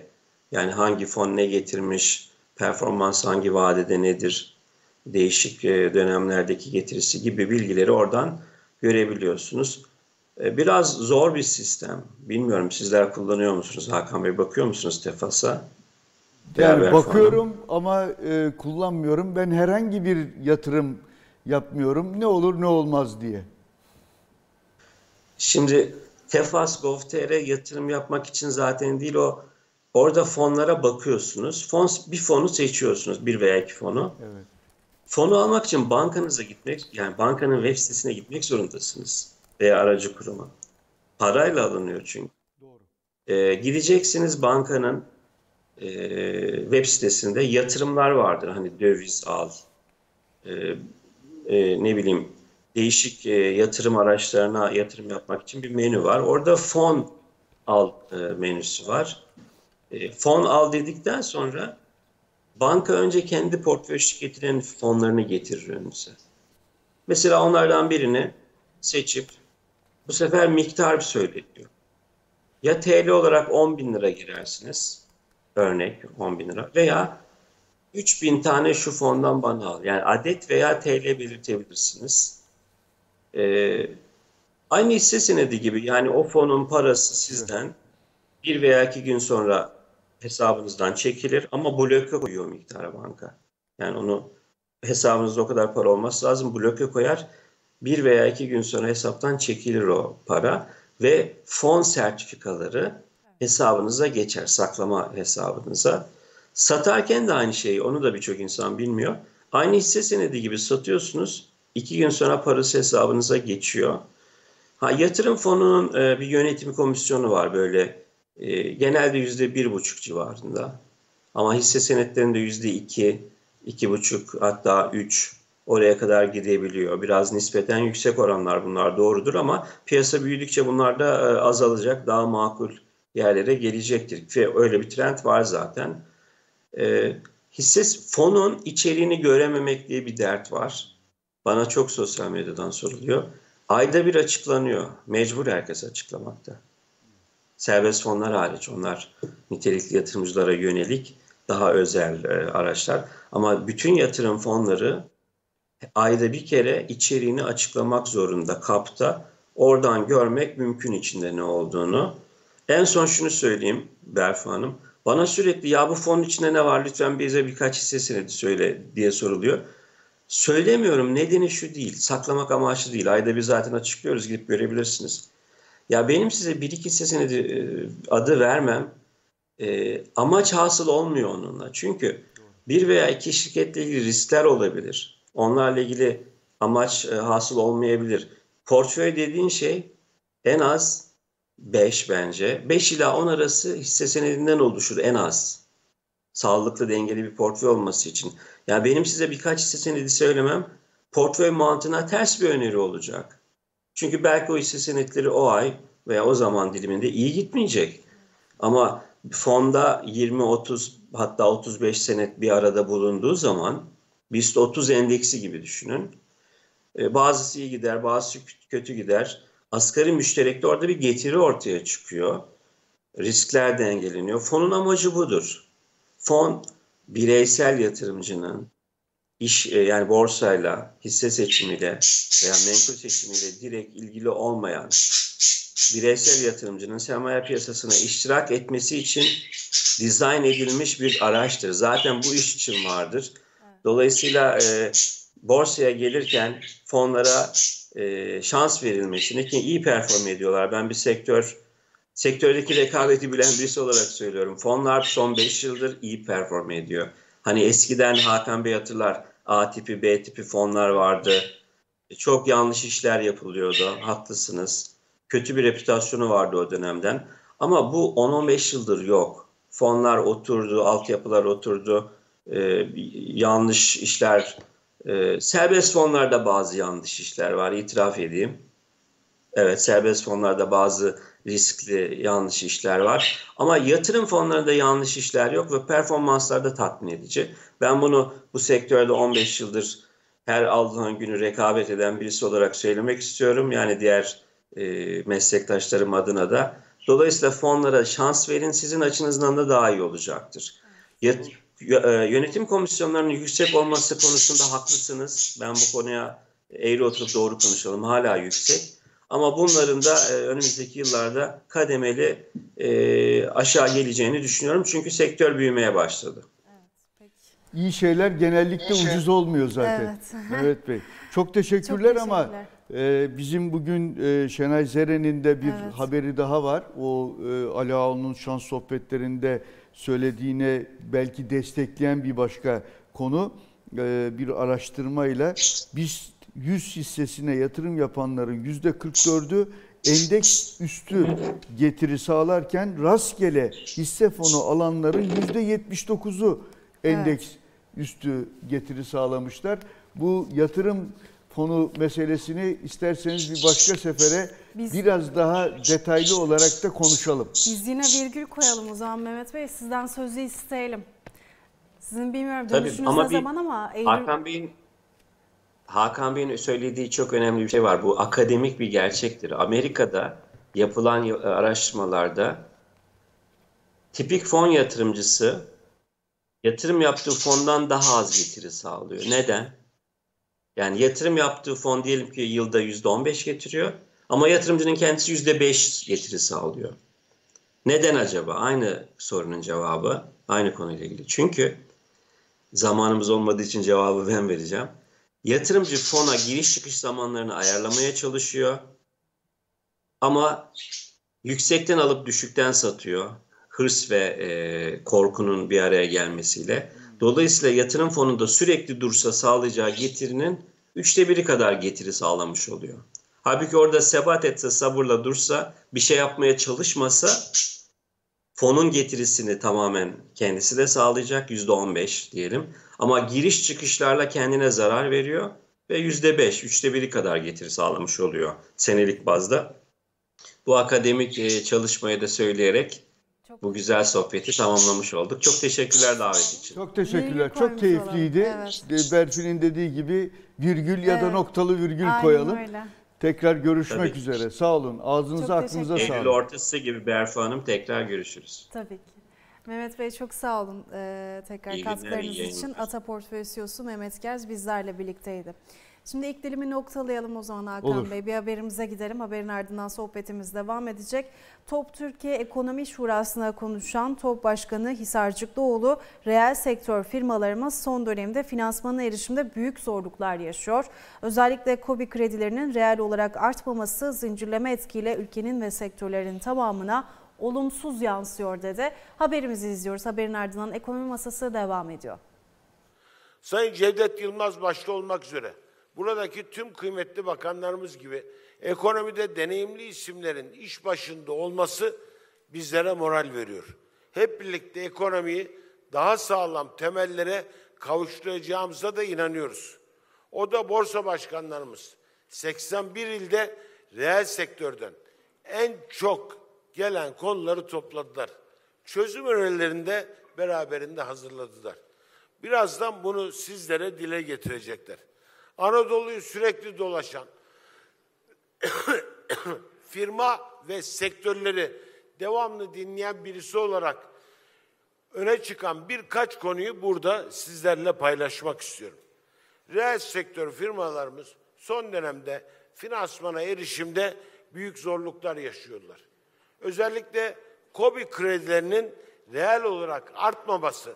yani hangi fon ne getirmiş, performans hangi vadede nedir, değişik e, dönemlerdeki getirisi gibi bilgileri oradan görebiliyorsunuz. E, biraz zor bir sistem. Bilmiyorum sizler kullanıyor musunuz Hakan Bey? Bakıyor musunuz Tefas'a? Yani bakıyorum ama e, kullanmıyorum. Ben herhangi bir yatırım yapmıyorum. Ne olur ne olmaz diye. Şimdi Tefas Gov.tr yatırım yapmak için zaten değil o orada fonlara bakıyorsunuz. Fon, bir fonu seçiyorsunuz. Bir veya iki fonu. Evet. Fonu almak için bankanıza gitmek, yani bankanın web sitesine gitmek zorundasınız. Veya aracı kuruma. Parayla alınıyor çünkü. Doğru. Ee, gideceksiniz bankanın e, web sitesinde yatırımlar vardır. Hani döviz al, e, e, ne bileyim değişik e, yatırım araçlarına yatırım yapmak için bir menü var. Orada fon al e, menüsü var. E, fon al dedikten sonra banka önce kendi portföy şirketinin fonlarını getirir önünüze. Mesela onlardan birini seçip bu sefer miktar söyleniyor. Ya TL olarak 10 bin lira girersiniz. Örnek 10 bin lira. Veya 3 bin tane şu fondan bana al. Yani adet veya TL belirtebilirsiniz. Ee, aynı hisse senedi gibi yani o fonun parası sizden bir veya iki gün sonra hesabınızdan çekilir ama bloke koyuyor miktara banka. Yani onu hesabınızda o kadar para olması lazım. Bloke koyar. Bir veya iki gün sonra hesaptan çekilir o para ve fon sertifikaları hesabınıza geçer. Saklama hesabınıza. Satarken de aynı şeyi, onu da birçok insan bilmiyor. Aynı hisse senedi gibi satıyorsunuz. iki gün sonra parası hesabınıza geçiyor. Ha, yatırım fonunun e, bir yönetim komisyonu var böyle. E, genelde yüzde bir buçuk civarında. Ama hisse senetlerinde yüzde iki, iki buçuk hatta üç oraya kadar gidebiliyor. Biraz nispeten yüksek oranlar bunlar doğrudur ama piyasa büyüdükçe bunlar da e, azalacak, daha makul yerlere gelecektir. Ve öyle bir trend var zaten. E, hisse fonun içeriğini görememek diye bir dert var. Bana çok sosyal medyadan soruluyor. Ayda bir açıklanıyor. Mecbur herkes açıklamakta. Serbest fonlar hariç. Onlar nitelikli yatırımcılara yönelik daha özel e, araçlar. Ama bütün yatırım fonları ayda bir kere içeriğini açıklamak zorunda kapta. Oradan görmek mümkün içinde ne olduğunu. En son şunu söyleyeyim Berfu Hanım. Bana sürekli ya bu fonun içinde ne var lütfen bize birkaç hisse senedi söyle diye soruluyor. Söylemiyorum nedeni şu değil saklamak amaçlı değil ayda bir zaten açıklıyoruz gidip görebilirsiniz. Ya benim size bir iki hisse senedi e, adı vermem e, amaç hasıl olmuyor onunla. Çünkü bir veya iki şirketle ilgili riskler olabilir. Onlarla ilgili amaç e, hasıl olmayabilir. Portföy dediğin şey en az 5 bence. 5 ila 10 arası hisse senedinden oluşur en az. Sağlıklı dengeli bir portföy olması için. Yani benim size birkaç hisse senedi söylemem portföy mantığına ters bir öneri olacak. Çünkü belki o hisse senetleri o ay veya o zaman diliminde iyi gitmeyecek. Ama fonda 20-30 hatta 35 senet bir arada bulunduğu zaman BIST 30 endeksi gibi düşünün. Ee, bazısı iyi gider, bazısı kötü gider. Asgari müşterekte orada bir getiri ortaya çıkıyor. Riskler dengeleniyor. Fonun amacı budur. Fon bireysel yatırımcının iş e, yani borsayla, hisse seçimiyle veya menkul seçimiyle direkt ilgili olmayan bireysel yatırımcının sermaye piyasasına iştirak etmesi için dizayn edilmiş bir araçtır. Zaten bu iş için vardır. Dolayısıyla e, borsaya gelirken fonlara e, şans verilmesini ki iyi perform ediyorlar. Ben bir sektör sektördeki rekabeti bilen birisi olarak söylüyorum. Fonlar son 5 yıldır iyi perform ediyor. Hani eskiden Hakan Bey hatırlar A tipi B tipi fonlar vardı. E, çok yanlış işler yapılıyordu. Haklısınız. Kötü bir reputasyonu vardı o dönemden. Ama bu 10-15 yıldır yok. Fonlar oturdu, altyapılar oturdu. Ee, yanlış işler, e, serbest fonlarda bazı yanlış işler var, itiraf edeyim. Evet, serbest fonlarda bazı riskli yanlış işler var. Ama yatırım fonlarında yanlış işler yok ve performanslar da tatmin edici. Ben bunu bu sektörde 15 yıldır her aldığın günü rekabet eden birisi olarak söylemek istiyorum. Yani diğer e, meslektaşlarım adına da. Dolayısıyla fonlara şans verin sizin açınızdan da daha iyi olacaktır. Yat, e, yönetim komisyonlarının yüksek olması konusunda haklısınız. Ben bu konuya eğri oturup doğru konuşalım. Hala yüksek. Ama bunların da e, önümüzdeki yıllarda kademeli e, aşağı geleceğini düşünüyorum. Çünkü sektör büyümeye başladı. İyi şeyler genellikle ucuz olmuyor zaten. Evet. Evet Bey. Çok teşekkürler, Çok ama teşekkürler. e, bizim bugün e, Şenay Zeren'in de bir Evet. haberi daha var. O e, Ali Ağaoğlu'nun şans sohbetlerinde söylediğine belki destekleyen bir başka konu. E, bir araştırmayla biz 100 hissesine yatırım yapanların %44'ü endeks üstü getiri sağlarken rastgele hisse fonu alanların %79'u endeks üstü getiri sağlamışlar. Bu yatırım fonu meselesini isterseniz bir başka sefere Biz- biraz daha detaylı olarak da konuşalım. Biz yine virgül koyalım o zaman Mehmet Bey. Sizden sözü isteyelim. Sizin bilmiyorum Tabii, dönüşünüz ama ne bir- zaman ama Eylül... Hakan Bey'in Hakan Bey'in söylediği çok önemli bir şey var. Bu akademik bir gerçektir. Amerika'da yapılan araştırmalarda tipik fon yatırımcısı yatırım yaptığı fondan daha az getiri sağlıyor. Neden? Yani yatırım yaptığı fon diyelim ki yılda %15 getiriyor ama yatırımcının kendisi %5 getiri sağlıyor. Neden acaba? Aynı sorunun cevabı aynı konuyla ilgili. Çünkü zamanımız olmadığı için cevabı ben vereceğim. Yatırımcı fona giriş çıkış zamanlarını ayarlamaya çalışıyor. Ama yüksekten alıp düşükten satıyor. Hırs ve e, korkunun bir araya gelmesiyle. Dolayısıyla yatırım fonunda sürekli dursa sağlayacağı getirinin üçte biri kadar getiri sağlamış oluyor. Halbuki orada sebat etse, sabırla dursa, bir şey yapmaya çalışmasa fonun getirisini tamamen kendisi de sağlayacak %15 diyelim. Ama giriş çıkışlarla kendine zarar veriyor ve %5, üçte biri kadar getiri sağlamış oluyor senelik bazda. Bu akademik e, çalışmayı da söyleyerek bu güzel sohbeti tamamlamış olduk. Çok teşekkürler davet için. Çok teşekkürler. Virgül Çok keyifliydi. evet. E, Berfin'in dediği gibi virgül ya da Evet. noktalı virgül Aynen koyalım. öyle. Tekrar görüşmek Tabii. üzere. Sağ olun. Ağzınıza Çok aklınıza teşekkür Eylül sağlık. ortası gibi Berfu Hanım tekrar görüşürüz. Tabii ki. Mehmet Bey çok sağ olun ee, tekrar İyi günler, katkılarınız iyi için. Ata Portföy CEO'su Mehmet Gerz bizlerle birlikteydi. Şimdi ilk dilimi noktalayalım o zaman Hakan Olur. Bey. Bir haberimize gidelim. Haberin ardından sohbetimiz devam edecek. TOP Türkiye Ekonomi Şurası'na konuşan TOP Başkanı Hisarcıklıoğlu, reel sektör firmalarımız son dönemde finansmana erişimde büyük zorluklar yaşıyor. Özellikle KOBİ kredilerinin reel olarak artmaması zincirleme etkiyle ülkenin ve sektörlerin tamamına olumsuz yansıyor dedi. Haberimizi izliyoruz. Haberin ardından ekonomi masası devam ediyor. Sayın Cevdet Yılmaz başta olmak üzere buradaki tüm kıymetli bakanlarımız gibi ekonomide deneyimli isimlerin iş başında olması bizlere moral veriyor. Hep birlikte ekonomiyi daha sağlam temellere kavuşturacağımıza da inanıyoruz. O da borsa başkanlarımız 81 ilde reel sektörden en çok gelen konuları topladılar. Çözüm önerilerini de beraberinde hazırladılar. Birazdan bunu sizlere dile getirecekler. Anadolu'yu sürekli dolaşan firma ve sektörleri devamlı dinleyen birisi olarak öne çıkan birkaç konuyu burada sizlerle paylaşmak istiyorum. Reel sektör firmalarımız son dönemde finansmana erişimde büyük zorluklar yaşıyorlar. Özellikle KOBİ kredilerinin reel olarak artmaması,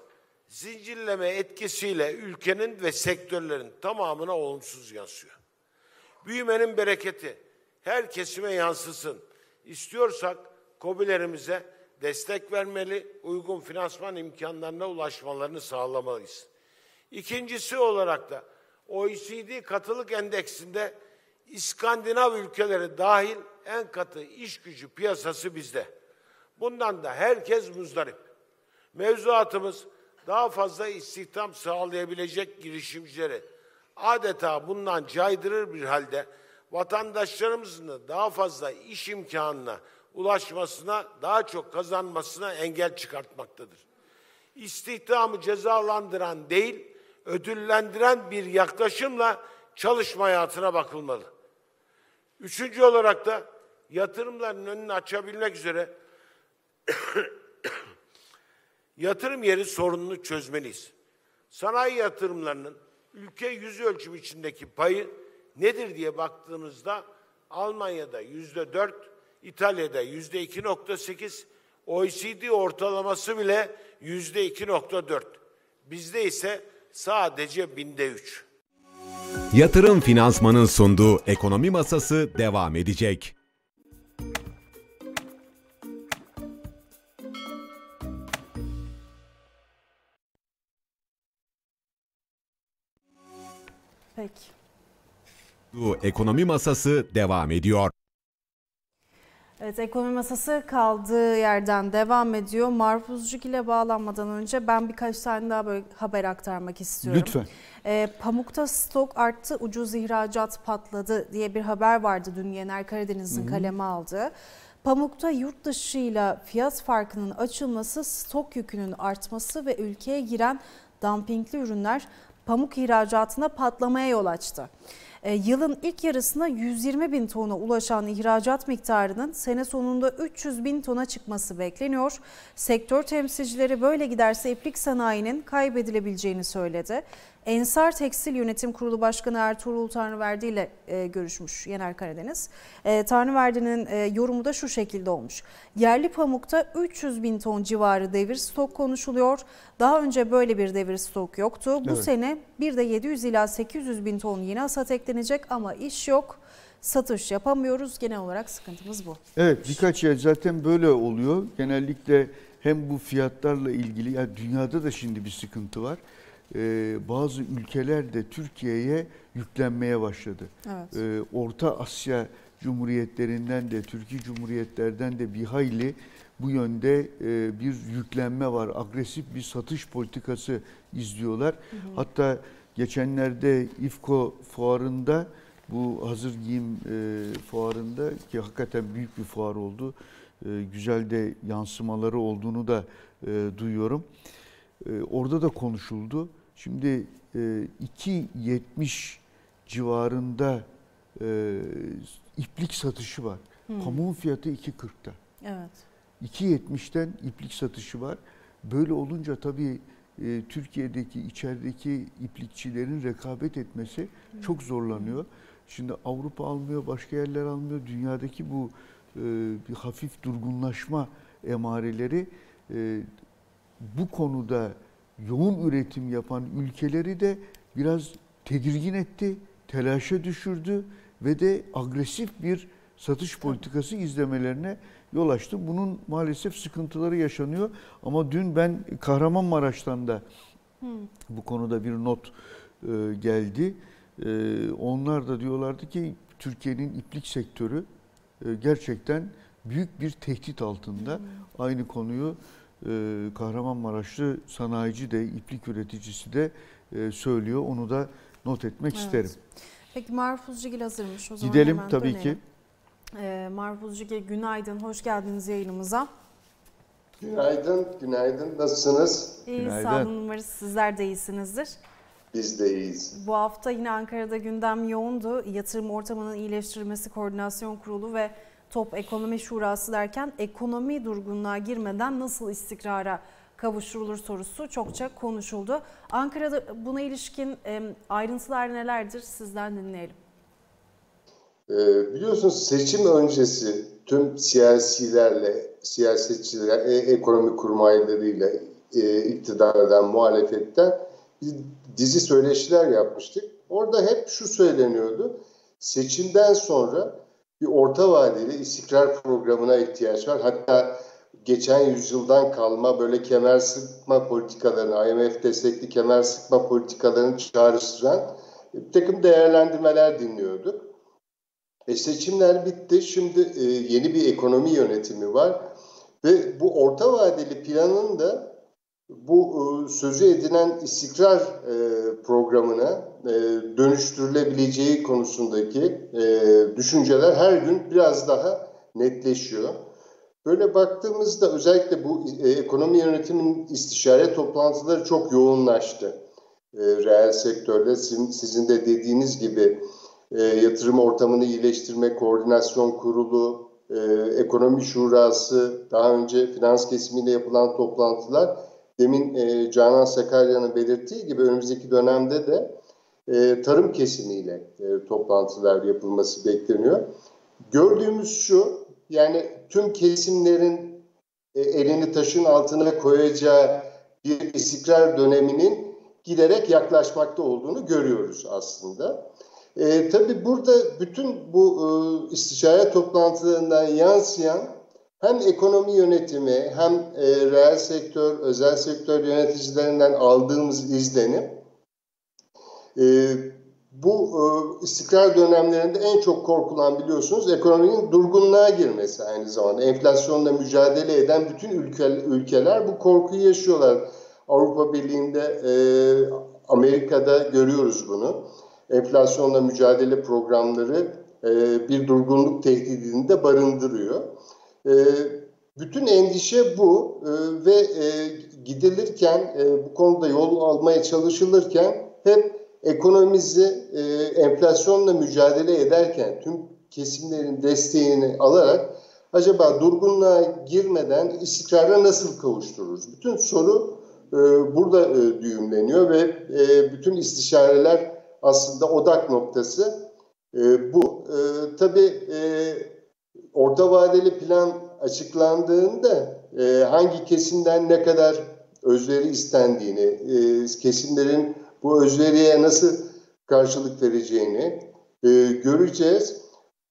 zincirleme etkisiyle ülkenin ve sektörlerin tamamına olumsuz yansıyor. Büyümenin bereketi her kesime yansısın. İstiyorsak KOBİ'lerimize destek vermeli, uygun finansman imkanlarına ulaşmalarını sağlamalıyız. İkincisi olarak da OECD katılık endeksinde İskandinav ülkeleri dahil en katı iş gücü piyasası bizde. Bundan da herkes muzdarip. Mevzuatımız daha fazla istihdam sağlayabilecek girişimcileri adeta bundan caydırır bir halde vatandaşlarımızın da daha fazla iş imkanına ulaşmasına, daha çok kazanmasına engel çıkartmaktadır. İstihdamı cezalandıran değil, ödüllendiren bir yaklaşımla çalışma hayatına bakılmalı. Üçüncü olarak da yatırımların önünü açabilmek üzere yatırım yeri sorununu çözmeliyiz. Sanayi yatırımlarının ülke yüz ölçümü içindeki payı nedir diye baktığımızda Almanya'da yüzde dört, İtalya'da yüzde iki nokta sekiz, OECD ortalaması bile yüzde iki nokta dört. Bizde ise sadece binde üç. Yatırım Finansman'ın sunduğu Ekonomi Masası devam edecek. Peki. Bu Ekonomi Masası devam ediyor. Evet ekonomi masası kaldığı yerden devam ediyor. Marpuzcuk ile bağlanmadan önce ben birkaç tane daha böyle haber aktarmak istiyorum. Lütfen. E, pamukta stok arttı, ucuz ihracat patladı diye bir haber vardı dün Yener Karadeniz'in kaleme aldığı. Pamukta yurt dışıyla fiyat farkının açılması, stok yükünün artması ve ülkeye giren dumpingli ürünler pamuk ihracatına patlamaya yol açtı. E, yılın ilk yarısında 120 bin tona ulaşan ihracat miktarının sene sonunda 300 bin tona çıkması bekleniyor. Sektör temsilcileri böyle giderse iplik sanayinin kaybedilebileceğini söyledi. Ensar Tekstil Yönetim Kurulu Başkanı Ertuğrul Tanrıverdi ile e, görüşmüş Yener Karadeniz. E, Tanrıverdi'nin e, yorumu da şu şekilde olmuş. Yerli pamukta 300 bin ton civarı devir stok konuşuluyor. Daha önce böyle bir devir stok yoktu. Bu Evet. sene bir de 700 ila 800 bin ton yeni hasat eklenecek ama iş yok. Satış yapamıyoruz. Genel olarak sıkıntımız bu. Evet birkaç yer zaten böyle oluyor. Genellikle hem bu fiyatlarla ilgili yani dünyada da şimdi bir sıkıntı var. Ee, bazı ülkeler de Türkiye'ye yüklenmeye başladı. Evet. Ee, Orta Asya Cumhuriyetlerinden de Türkiye Cumhuriyetlerden de bir hayli bu yönde e, bir yüklenme var. Agresif bir satış politikası izliyorlar. Hatta geçenlerde İFKO fuarında bu hazır giyim e, fuarında ki hakikaten büyük bir fuar oldu. E, güzel de yansımaları olduğunu da e, duyuyorum. E, orada da konuşuldu. Şimdi e, 2.70 civarında e, iplik satışı var. Pamuğun fiyatı 2.40'ta. Evet. 2.70'ten iplik satışı var. Böyle olunca tabii e, Türkiye'deki içerideki iplikçilerin rekabet etmesi çok zorlanıyor. Şimdi Avrupa almıyor, başka yerler almıyor. Dünyadaki bu e, bir hafif durgunlaşma emareleri e, bu konuda yoğun üretim yapan ülkeleri de biraz tedirgin etti, telaşa düşürdü ve de agresif bir satış politikası izlemelerine yol açtı. Bunun maalesef sıkıntıları yaşanıyor. Ama dün ben Kahramanmaraş'tan da bu konuda bir not e, geldi. E, onlar da diyorlardı ki Türkiye'nin iplik sektörü e, gerçekten büyük bir tehdit altında. Aynı konuyu e, Kahramanmaraşlı sanayici de iplik üreticisi de e, söylüyor. Onu da not etmek Evet. isterim. Peki Marfuzcugil hazırmış. O zaman Gidelim hemen tabii dönelim. ki. Ee, Marfuzcugil günaydın, hoş geldiniz yayınımıza. Günaydın, günaydın. Nasılsınız? İyi, Günaydın. sağ olun umarız sizler de iyisinizdir. Biz de iyiyiz. Bu hafta yine Ankara'da gündem yoğundu. Yatırım ortamının iyileştirilmesi koordinasyon kurulu ve Top Ekonomi Şurası derken ekonomi durgunluğa girmeden nasıl istikrara kavuşturulur sorusu çokça konuşuldu. Ankara'da buna ilişkin ayrıntılar nelerdir sizden dinleyelim. Ee, biliyorsunuz seçim öncesi tüm siyasilerle, siyasetçiler, e, ekonomi kurmaylarıyla e, iktidardan, muhalefetten bir dizi söyleşiler yapmıştık. Orada hep şu söyleniyordu. Seçimden sonra bir orta vadeli istikrar programına ihtiyaç var. Hatta geçen yüzyıldan kalma böyle kemer sıkma politikalarını, IMF destekli kemer sıkma politikalarını çağrıştıran bir takım değerlendirmeler dinliyorduk. E seçimler bitti. Şimdi e, yeni bir ekonomi yönetimi var. Ve bu orta vadeli planın da bu e, sözü edilen istikrar e, programına e, dönüştürülebileceği konusundaki düşünceler her gün biraz daha netleşiyor. Böyle baktığımızda özellikle bu ekonomi yönetiminin istişare toplantıları çok yoğunlaştı. Reel sektörde sizin, de dediğiniz gibi yatırım ortamını iyileştirme koordinasyon kurulu, ekonomi şurası, daha önce finans kesimiyle yapılan toplantılar, demin e, Canan Sakarya'nın belirttiği gibi önümüzdeki dönemde de e, tarım kesimiyle e, toplantılar yapılması bekleniyor. Gördüğümüz şu, yani tüm kesimlerin e, elini taşın altına koyacağı bir istikrar döneminin giderek yaklaşmakta olduğunu görüyoruz aslında. E, tabii burada bütün bu e, istişare toplantılarından yansıyan hem ekonomi yönetimi hem e, reel sektör, özel sektör yöneticilerinden aldığımız izlenim e, bu e, istikrar dönemlerinde en çok korkulan biliyorsunuz ekonominin durgunluğa girmesi aynı zamanda. Enflasyonla mücadele eden bütün ülke, ülkeler bu korkuyu yaşıyorlar. Avrupa Birliği'nde, e, Amerika'da görüyoruz bunu. Enflasyonla mücadele programları e, bir durgunluk tehdidini de barındırıyor. E, bütün endişe bu e, ve e, gidilirken e, bu konuda yol almaya çalışılırken hep ekonomimizi e, enflasyonla mücadele ederken tüm kesimlerin desteğini alarak acaba durgunluğa girmeden istikrara nasıl kavuştururuz? Bütün soru e, burada e, düğümleniyor ve e, bütün istişareler aslında odak noktası e, bu. E, tabii e, orta vadeli plan açıklandığında e, hangi kesimden ne kadar özveri istendiğini, e, kesimlerin bu özveriye nasıl karşılık vereceğini e, göreceğiz.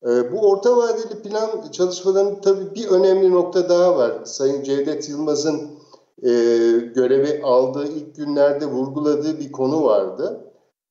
E, bu orta vadeli plan çalışmalarının tabii bir önemli nokta daha var. Sayın Cevdet Yılmaz'ın e, görevi aldığı ilk günlerde vurguladığı bir konu vardı.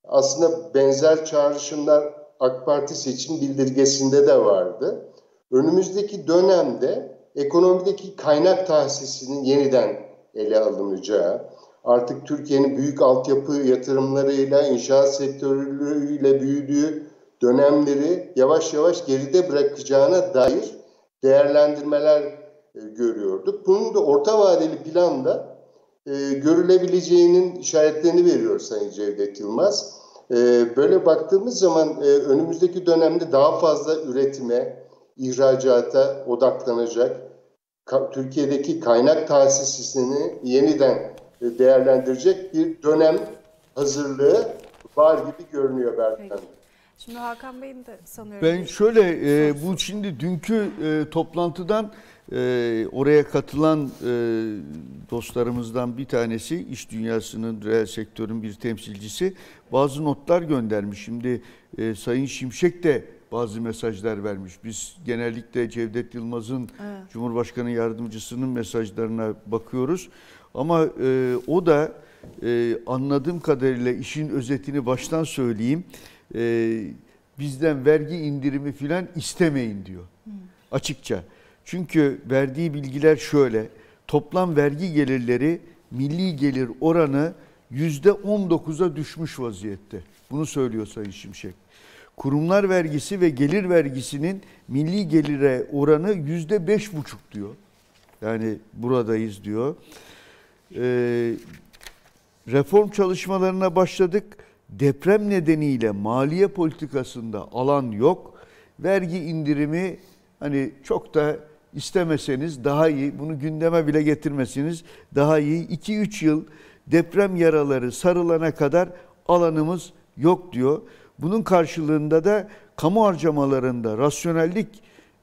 Aslında benzer çağrışımlar AK Parti seçim bildirgesinde de vardı. Önümüzdeki dönemde ekonomideki kaynak tahsisinin yeniden ele alınacağı, artık Türkiye'nin büyük altyapı yatırımlarıyla, inşaat sektörüyle büyüdüğü dönemleri yavaş yavaş geride bırakacağına dair değerlendirmeler e, görüyorduk. Bunun da orta vadeli planda e, görülebileceğinin işaretlerini veriyor Sayın Cevdet Yılmaz. E, böyle baktığımız zaman e, önümüzdeki dönemde daha fazla üretime, ihracata odaklanacak, ka Türkiye'deki kaynak tahsisini yeniden değerlendirecek bir dönem hazırlığı var gibi görünüyor Berkan. Şimdi Hakan Bey'in de sanıyorum. Ben şöyle e, bu şimdi dünkü e, toplantıdan e, oraya katılan e, dostlarımızdan bir tanesi iş dünyasının reel sektörün bir temsilcisi bazı notlar göndermiş. Şimdi e, Sayın Şimşek de bazı mesajlar vermiş. Biz genellikle Cevdet Yılmaz'ın evet. Cumhurbaşkanı yardımcısının mesajlarına bakıyoruz. Ama e, o da e, anladığım kadarıyla işin özetini baştan söyleyeyim. E, bizden vergi indirimi filan istemeyin diyor. Hmm. Açıkça. Çünkü verdiği bilgiler şöyle. Toplam vergi gelirleri milli gelir oranı yüzde 19'a düşmüş vaziyette. Bunu söylüyor Sayın Şimşek. Kurumlar vergisi ve gelir vergisinin milli gelire oranı yüzde beş buçuk diyor. Yani buradayız diyor. Ee, reform çalışmalarına başladık. Deprem nedeniyle maliye politikasında alan yok. Vergi indirimi hani çok da istemeseniz daha iyi, bunu gündeme bile getirmesiniz daha iyi. 2-3 yıl deprem yaraları sarılana kadar alanımız yok diyor. Bunun karşılığında da kamu harcamalarında rasyonellik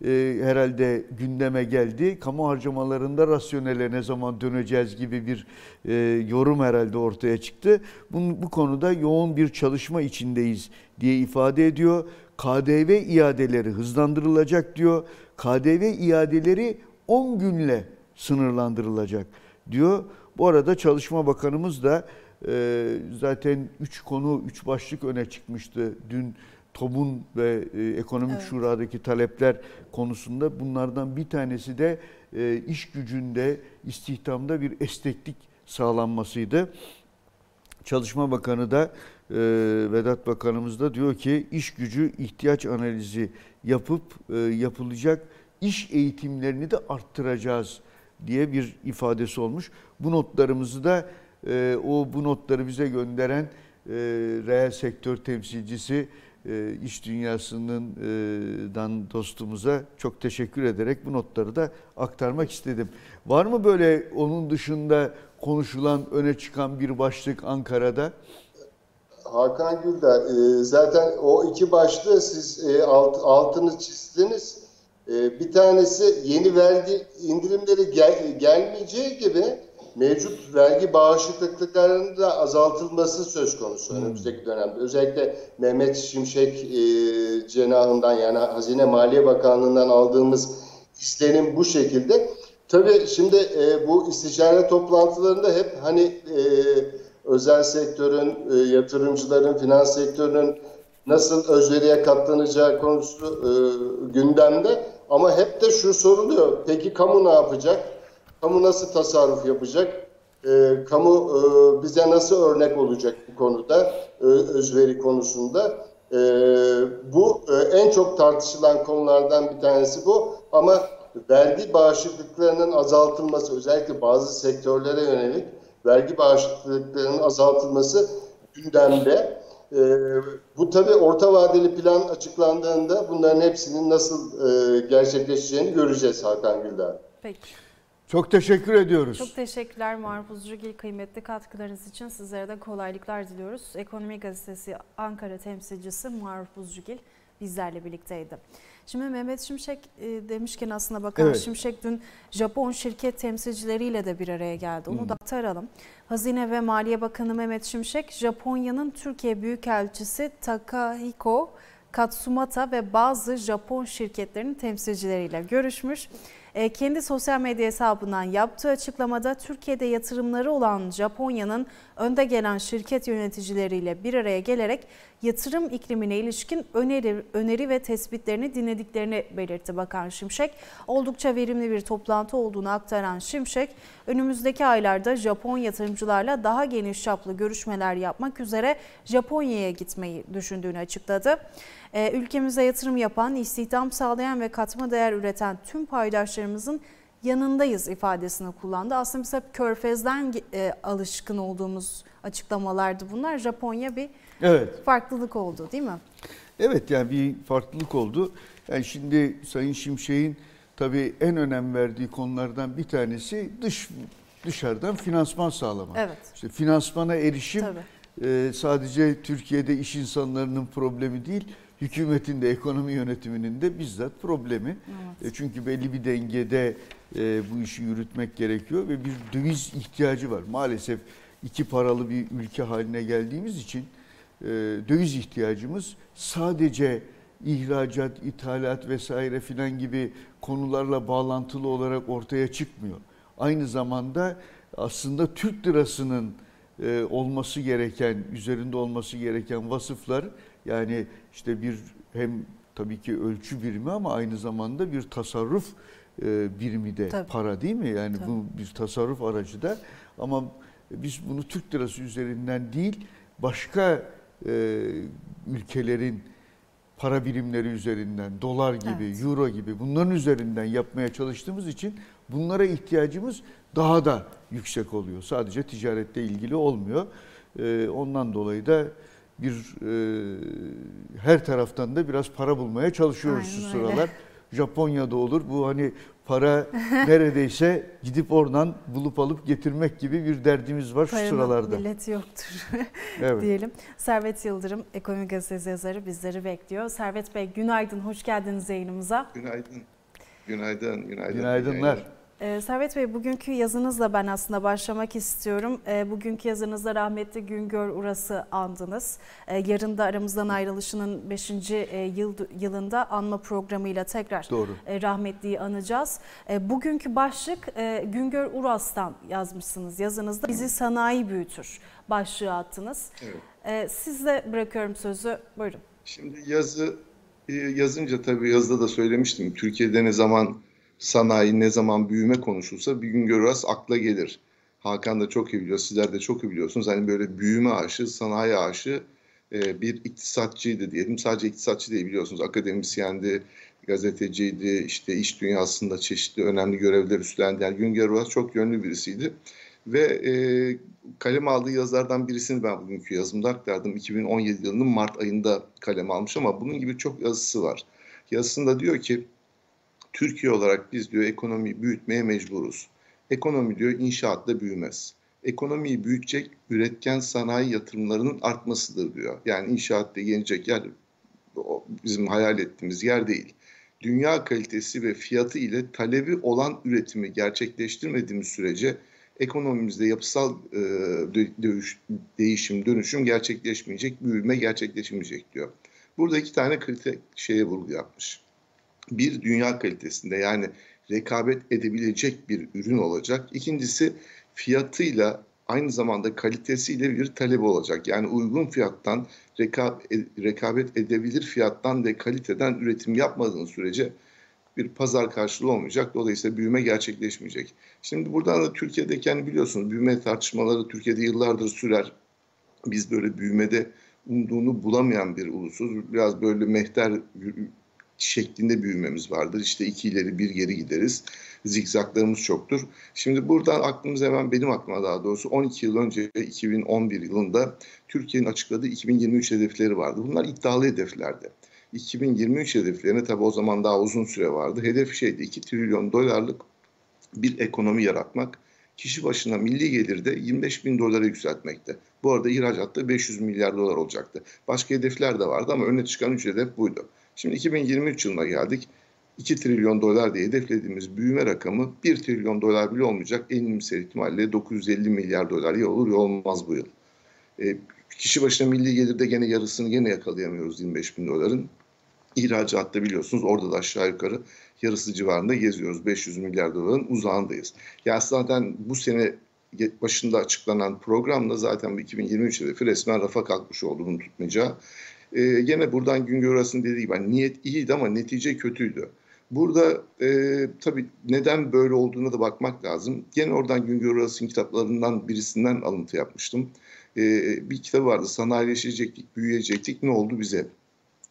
e, herhalde gündeme geldi. Kamu harcamalarında rasyonele ne zaman döneceğiz gibi bir e, yorum herhalde ortaya çıktı. Bunun, bu konuda yoğun bir çalışma içindeyiz diye ifade ediyor. KDV iadeleri hızlandırılacak diyor. KDV iadeleri 10 günle sınırlandırılacak diyor. Bu arada Çalışma Bakanımız da e, zaten 3 konu, 3 başlık öne çıkmıştı dün TOB'un ve e, Ekonomik evet. Şura'daki talepler konusunda bunlardan bir tanesi de e, iş gücünde, istihdamda bir esneklik sağlanmasıydı. Çalışma Bakanı da e, Vedat Bakanımız da diyor ki iş gücü ihtiyaç analizi yapıp e, yapılacak iş eğitimlerini de arttıracağız diye bir ifadesi olmuş. Bu notlarımızı da e, o bu notları bize gönderen e, reel sektör temsilcisi e, iş dünyasından e, dan dostumuza çok teşekkür ederek bu notları da aktarmak istedim. Var mı böyle onun dışında konuşulan öne çıkan bir başlık Ankara'da? Hakan Gülder, e, zaten o iki başlığı siz alt, altını çizdiniz. Bir tanesi yeni vergi indirimleri gel, gelmeyeceği gibi mevcut vergi bağışıklıklarının da azaltılması söz konusu hmm. önümüzdeki dönemde. Özellikle Mehmet Şimşek e, cenahından yani Hazine Maliye Bakanlığı'ndan aldığımız istenim bu şekilde. Tabii şimdi e, bu istişare toplantılarında hep hani e, özel sektörün, e, yatırımcıların, finans sektörünün nasıl özveriye katlanacağı konusu e, gündemde. Ama hep de şu soruluyor. Peki kamu ne yapacak? Kamu nasıl tasarruf yapacak? E, kamu e, bize nasıl örnek olacak bu konuda, e, özveri konusunda? E, bu e, en çok tartışılan konulardan bir tanesi bu. Ama vergi bağışıklıklarının azaltılması, özellikle bazı sektörlere yönelik vergi bağışıklıklarının azaltılması gündemde. E, bu tabii orta vadeli plan açıklandığında bunların hepsinin nasıl e, gerçekleşeceğini göreceğiz Hakan Güldağ. Peki. Çok teşekkür ediyoruz. Çok teşekkürler Maruf Uzcugil kıymetli katkılarınız için sizlere de kolaylıklar diliyoruz. Ekonomi Gazetesi Ankara temsilcisi Maruf Uzcugil bizlerle birlikteydi. Şimdi Mehmet Şimşek e, demişken aslında Bakan evet. Şimşek dün Japon şirket temsilcileriyle de bir araya geldi. Onu hmm. da aktaralım. Hazine ve Maliye Bakanı Mehmet Şimşek, Japonya'nın Türkiye Büyükelçisi Takahiko Katsumata ve bazı Japon şirketlerinin temsilcileriyle görüşmüş. E, kendi sosyal medya hesabından yaptığı açıklamada Türkiye'de yatırımları olan Japonya'nın önde gelen şirket yöneticileriyle bir araya gelerek yatırım iklimine ilişkin öneri, öneri ve tespitlerini dinlediklerini belirtti Bakan Şimşek. Oldukça verimli bir toplantı olduğunu aktaran Şimşek, önümüzdeki aylarda Japon yatırımcılarla daha geniş çaplı görüşmeler yapmak üzere Japonya'ya gitmeyi düşündüğünü açıkladı. Ee, ülkemize yatırım yapan, istihdam sağlayan ve katma değer üreten tüm paydaşlarımızın yanındayız ifadesini kullandı. Aslında biz hep körfezden e, alışkın olduğumuz açıklamalardı bunlar. Japonya bir evet. farklılık oldu değil mi? Evet yani bir farklılık oldu. Yani şimdi Sayın Şimşek'in tabii en önem verdiği konulardan bir tanesi dış dışarıdan finansman sağlamak. Evet. İşte finansmana erişim e, sadece Türkiye'de iş insanlarının problemi değil hükümetin de ekonomi yönetiminin de bizzat problemi. Evet. E, çünkü belli bir dengede e, bu işi yürütmek gerekiyor ve bir döviz ihtiyacı var. Maalesef iki paralı bir ülke haline geldiğimiz için e, döviz ihtiyacımız sadece ihracat, ithalat vesaire filan gibi konularla bağlantılı olarak ortaya çıkmıyor. Aynı zamanda aslında Türk lirasının olması gereken, üzerinde olması gereken vasıflar yani işte bir hem tabii ki ölçü birimi ama aynı zamanda bir tasarruf e, birimi de tabii. para değil mi? Yani tabii. bu bir tasarruf aracı da ama biz bunu Türk lirası üzerinden değil başka e, ülkelerin para birimleri üzerinden, dolar gibi, evet. euro gibi bunların üzerinden yapmaya çalıştığımız için bunlara ihtiyacımız daha da yüksek oluyor. Sadece ticarette ilgili olmuyor. E, ondan dolayı da bir e, her taraftan da biraz para bulmaya çalışıyoruz Aynen şu sıralar. Öyle. Japonya'da olur. Bu hani para neredeyse gidip oradan bulup alıp getirmek gibi bir derdimiz var Paranın şu sıralarda. millet yoktur evet. diyelim. Servet Yıldırım, Ekonomi Gazetesi yazarı bizleri bekliyor. Servet Bey günaydın, hoş geldiniz yayınımıza. Günaydın. Günaydın, günaydın. Günaydınlar. Ee, Servet Bey bugünkü yazınızla ben aslında başlamak istiyorum. Ee, bugünkü yazınızda rahmetli Güngör Uras'ı andınız. Ee, yarın da aramızdan ayrılışının 5. E, yıl, yılında anma programıyla tekrar Doğru. E, rahmetliyi anacağız. E, bugünkü başlık e, Güngör Uras'tan yazmışsınız yazınızda. Bizi sanayi büyütür başlığı attınız. Evet. E, sizle bırakıyorum sözü. Buyurun. Şimdi yazı e, yazınca tabii yazıda da söylemiştim. Türkiye'de ne zaman sanayi ne zaman büyüme konuşulsa bir gün görürüz akla gelir. Hakan da çok iyi biliyor, sizler de çok iyi biliyorsunuz. Hani böyle büyüme aşı, sanayi aşı e, bir iktisatçıydı diyelim. Sadece iktisatçı değil biliyorsunuz. Akademisyendi, gazeteciydi, işte iş dünyasında çeşitli önemli görevler üstlendi. Yani Güngör Uras çok yönlü birisiydi. Ve e, kalem aldığı yazılardan birisini ben bugünkü yazımda aktardım. 2017 yılının Mart ayında kalem almış ama bunun gibi çok yazısı var. Yazısında diyor ki Türkiye olarak biz diyor ekonomiyi büyütmeye mecburuz. Ekonomi diyor inşaatla büyümez. Ekonomiyi büyütecek üretken sanayi yatırımlarının artmasıdır diyor. Yani inşaatta yenecek yer bizim hayal ettiğimiz yer değil. Dünya kalitesi ve fiyatı ile talebi olan üretimi gerçekleştirmediğimiz sürece ekonomimizde yapısal e, dövüş, değişim, dönüşüm gerçekleşmeyecek, büyüme gerçekleşmeyecek diyor. Burada iki tane kritik şeye vurgu yapmış bir dünya kalitesinde yani rekabet edebilecek bir ürün olacak. İkincisi fiyatıyla aynı zamanda kalitesiyle bir talebi olacak. Yani uygun fiyattan, rekabet edebilir fiyattan ve kaliteden üretim yapmadığınız sürece bir pazar karşılığı olmayacak. Dolayısıyla büyüme gerçekleşmeyecek. Şimdi buradan da Türkiye'deki yani biliyorsunuz büyüme tartışmaları Türkiye'de yıllardır sürer. Biz böyle büyümede umduğunu bulamayan bir ulusuz. Biraz böyle mehter şeklinde büyümemiz vardır. İşte iki ileri bir geri gideriz. Zikzaklarımız çoktur. Şimdi buradan aklımız hemen benim aklıma daha doğrusu 12 yıl önce 2011 yılında Türkiye'nin açıkladığı 2023 hedefleri vardı. Bunlar iddialı hedeflerdi. 2023 hedeflerine tabi o zaman daha uzun süre vardı. Hedef şeydi 2 trilyon dolarlık bir ekonomi yaratmak. Kişi başına milli gelirde 25 bin dolara yükseltmekte. Bu arada ihracatta 500 milyar dolar olacaktı. Başka hedefler de vardı ama öne çıkan üç hedef buydu. Şimdi 2023 yılına geldik. 2 trilyon dolar diye hedeflediğimiz büyüme rakamı 1 trilyon dolar bile olmayacak. En iyimser ihtimalle 950 milyar dolar ya olur ya olmaz bu yıl. E, kişi başına milli gelirde gene yarısını gene yakalayamıyoruz 25 bin doların. İhracatta biliyorsunuz orada da aşağı yukarı yarısı civarında geziyoruz. 500 milyar doların uzağındayız. Ya zaten bu sene başında açıklanan programla zaten bu 2023 hedefi resmen rafa kalkmış oldu bunu tutmayacağı. Ee, gene buradan Güngör Aras'ın dediği gibi hani niyet iyiydi ama netice kötüydü. Burada e, tabii neden böyle olduğuna da bakmak lazım. Gene oradan Güngör Aras'ın kitaplarından birisinden alıntı yapmıştım. E, bir kitabı vardı sanayileşecektik, büyüyecektik ne oldu bize?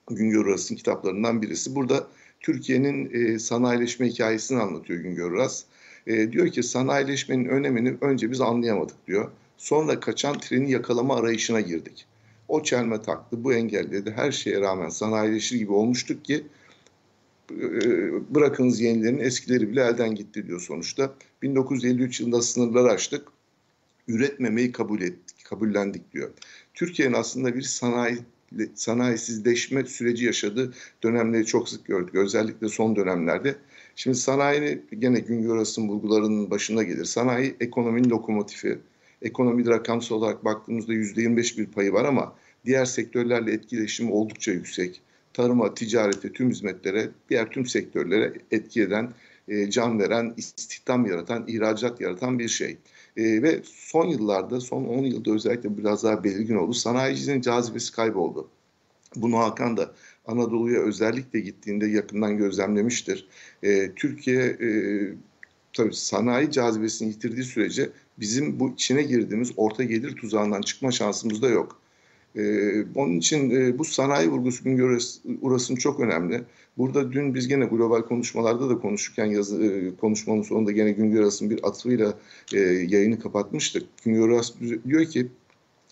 Güngör Aras'ın kitaplarından birisi. Burada Türkiye'nin e, sanayileşme hikayesini anlatıyor Güngör Aras. E, diyor ki sanayileşmenin önemini önce biz anlayamadık diyor. Sonra kaçan treni yakalama arayışına girdik. O çelme taktı, bu engelledi. Her şeye rağmen sanayileşir gibi olmuştuk ki e, bırakınız yenilerin eskileri bile elden gitti diyor sonuçta. 1953 yılında sınırları açtık. Üretmemeyi kabul ettik, kabullendik diyor. Türkiye'nin aslında bir sanayi sanayisizleşme süreci yaşadığı dönemleri çok sık gördük. Özellikle son dönemlerde. Şimdi sanayi gene Güngör Asım bulgularının başına gelir. Sanayi ekonominin lokomotifi. Ekonomide rakamsal olarak baktığımızda %25 bir payı var ama diğer sektörlerle etkileşimi oldukça yüksek. Tarıma, ticarete, tüm hizmetlere, diğer tüm sektörlere etki eden, e, can veren, istihdam yaratan, ihracat yaratan bir şey. E, ve son yıllarda, son 10 yılda özellikle biraz daha belirgin oldu. Sanayicinin cazibesi kayboldu. Bunu Hakan da Anadolu'ya özellikle gittiğinde yakından gözlemlemiştir. E, Türkiye e, tabii sanayi cazibesini yitirdiği sürece bizim bu içine girdiğimiz orta gelir tuzağından çıkma şansımız da yok. Ee, onun için e, bu sanayi vurgusu Güngör Uras'ın çok önemli. Burada dün biz gene global konuşmalarda da konuşurken yazı, e, konuşmanın sonunda gene Güngör Uras'ın bir atıyla e, yayını kapatmıştık. Güngör diyor ki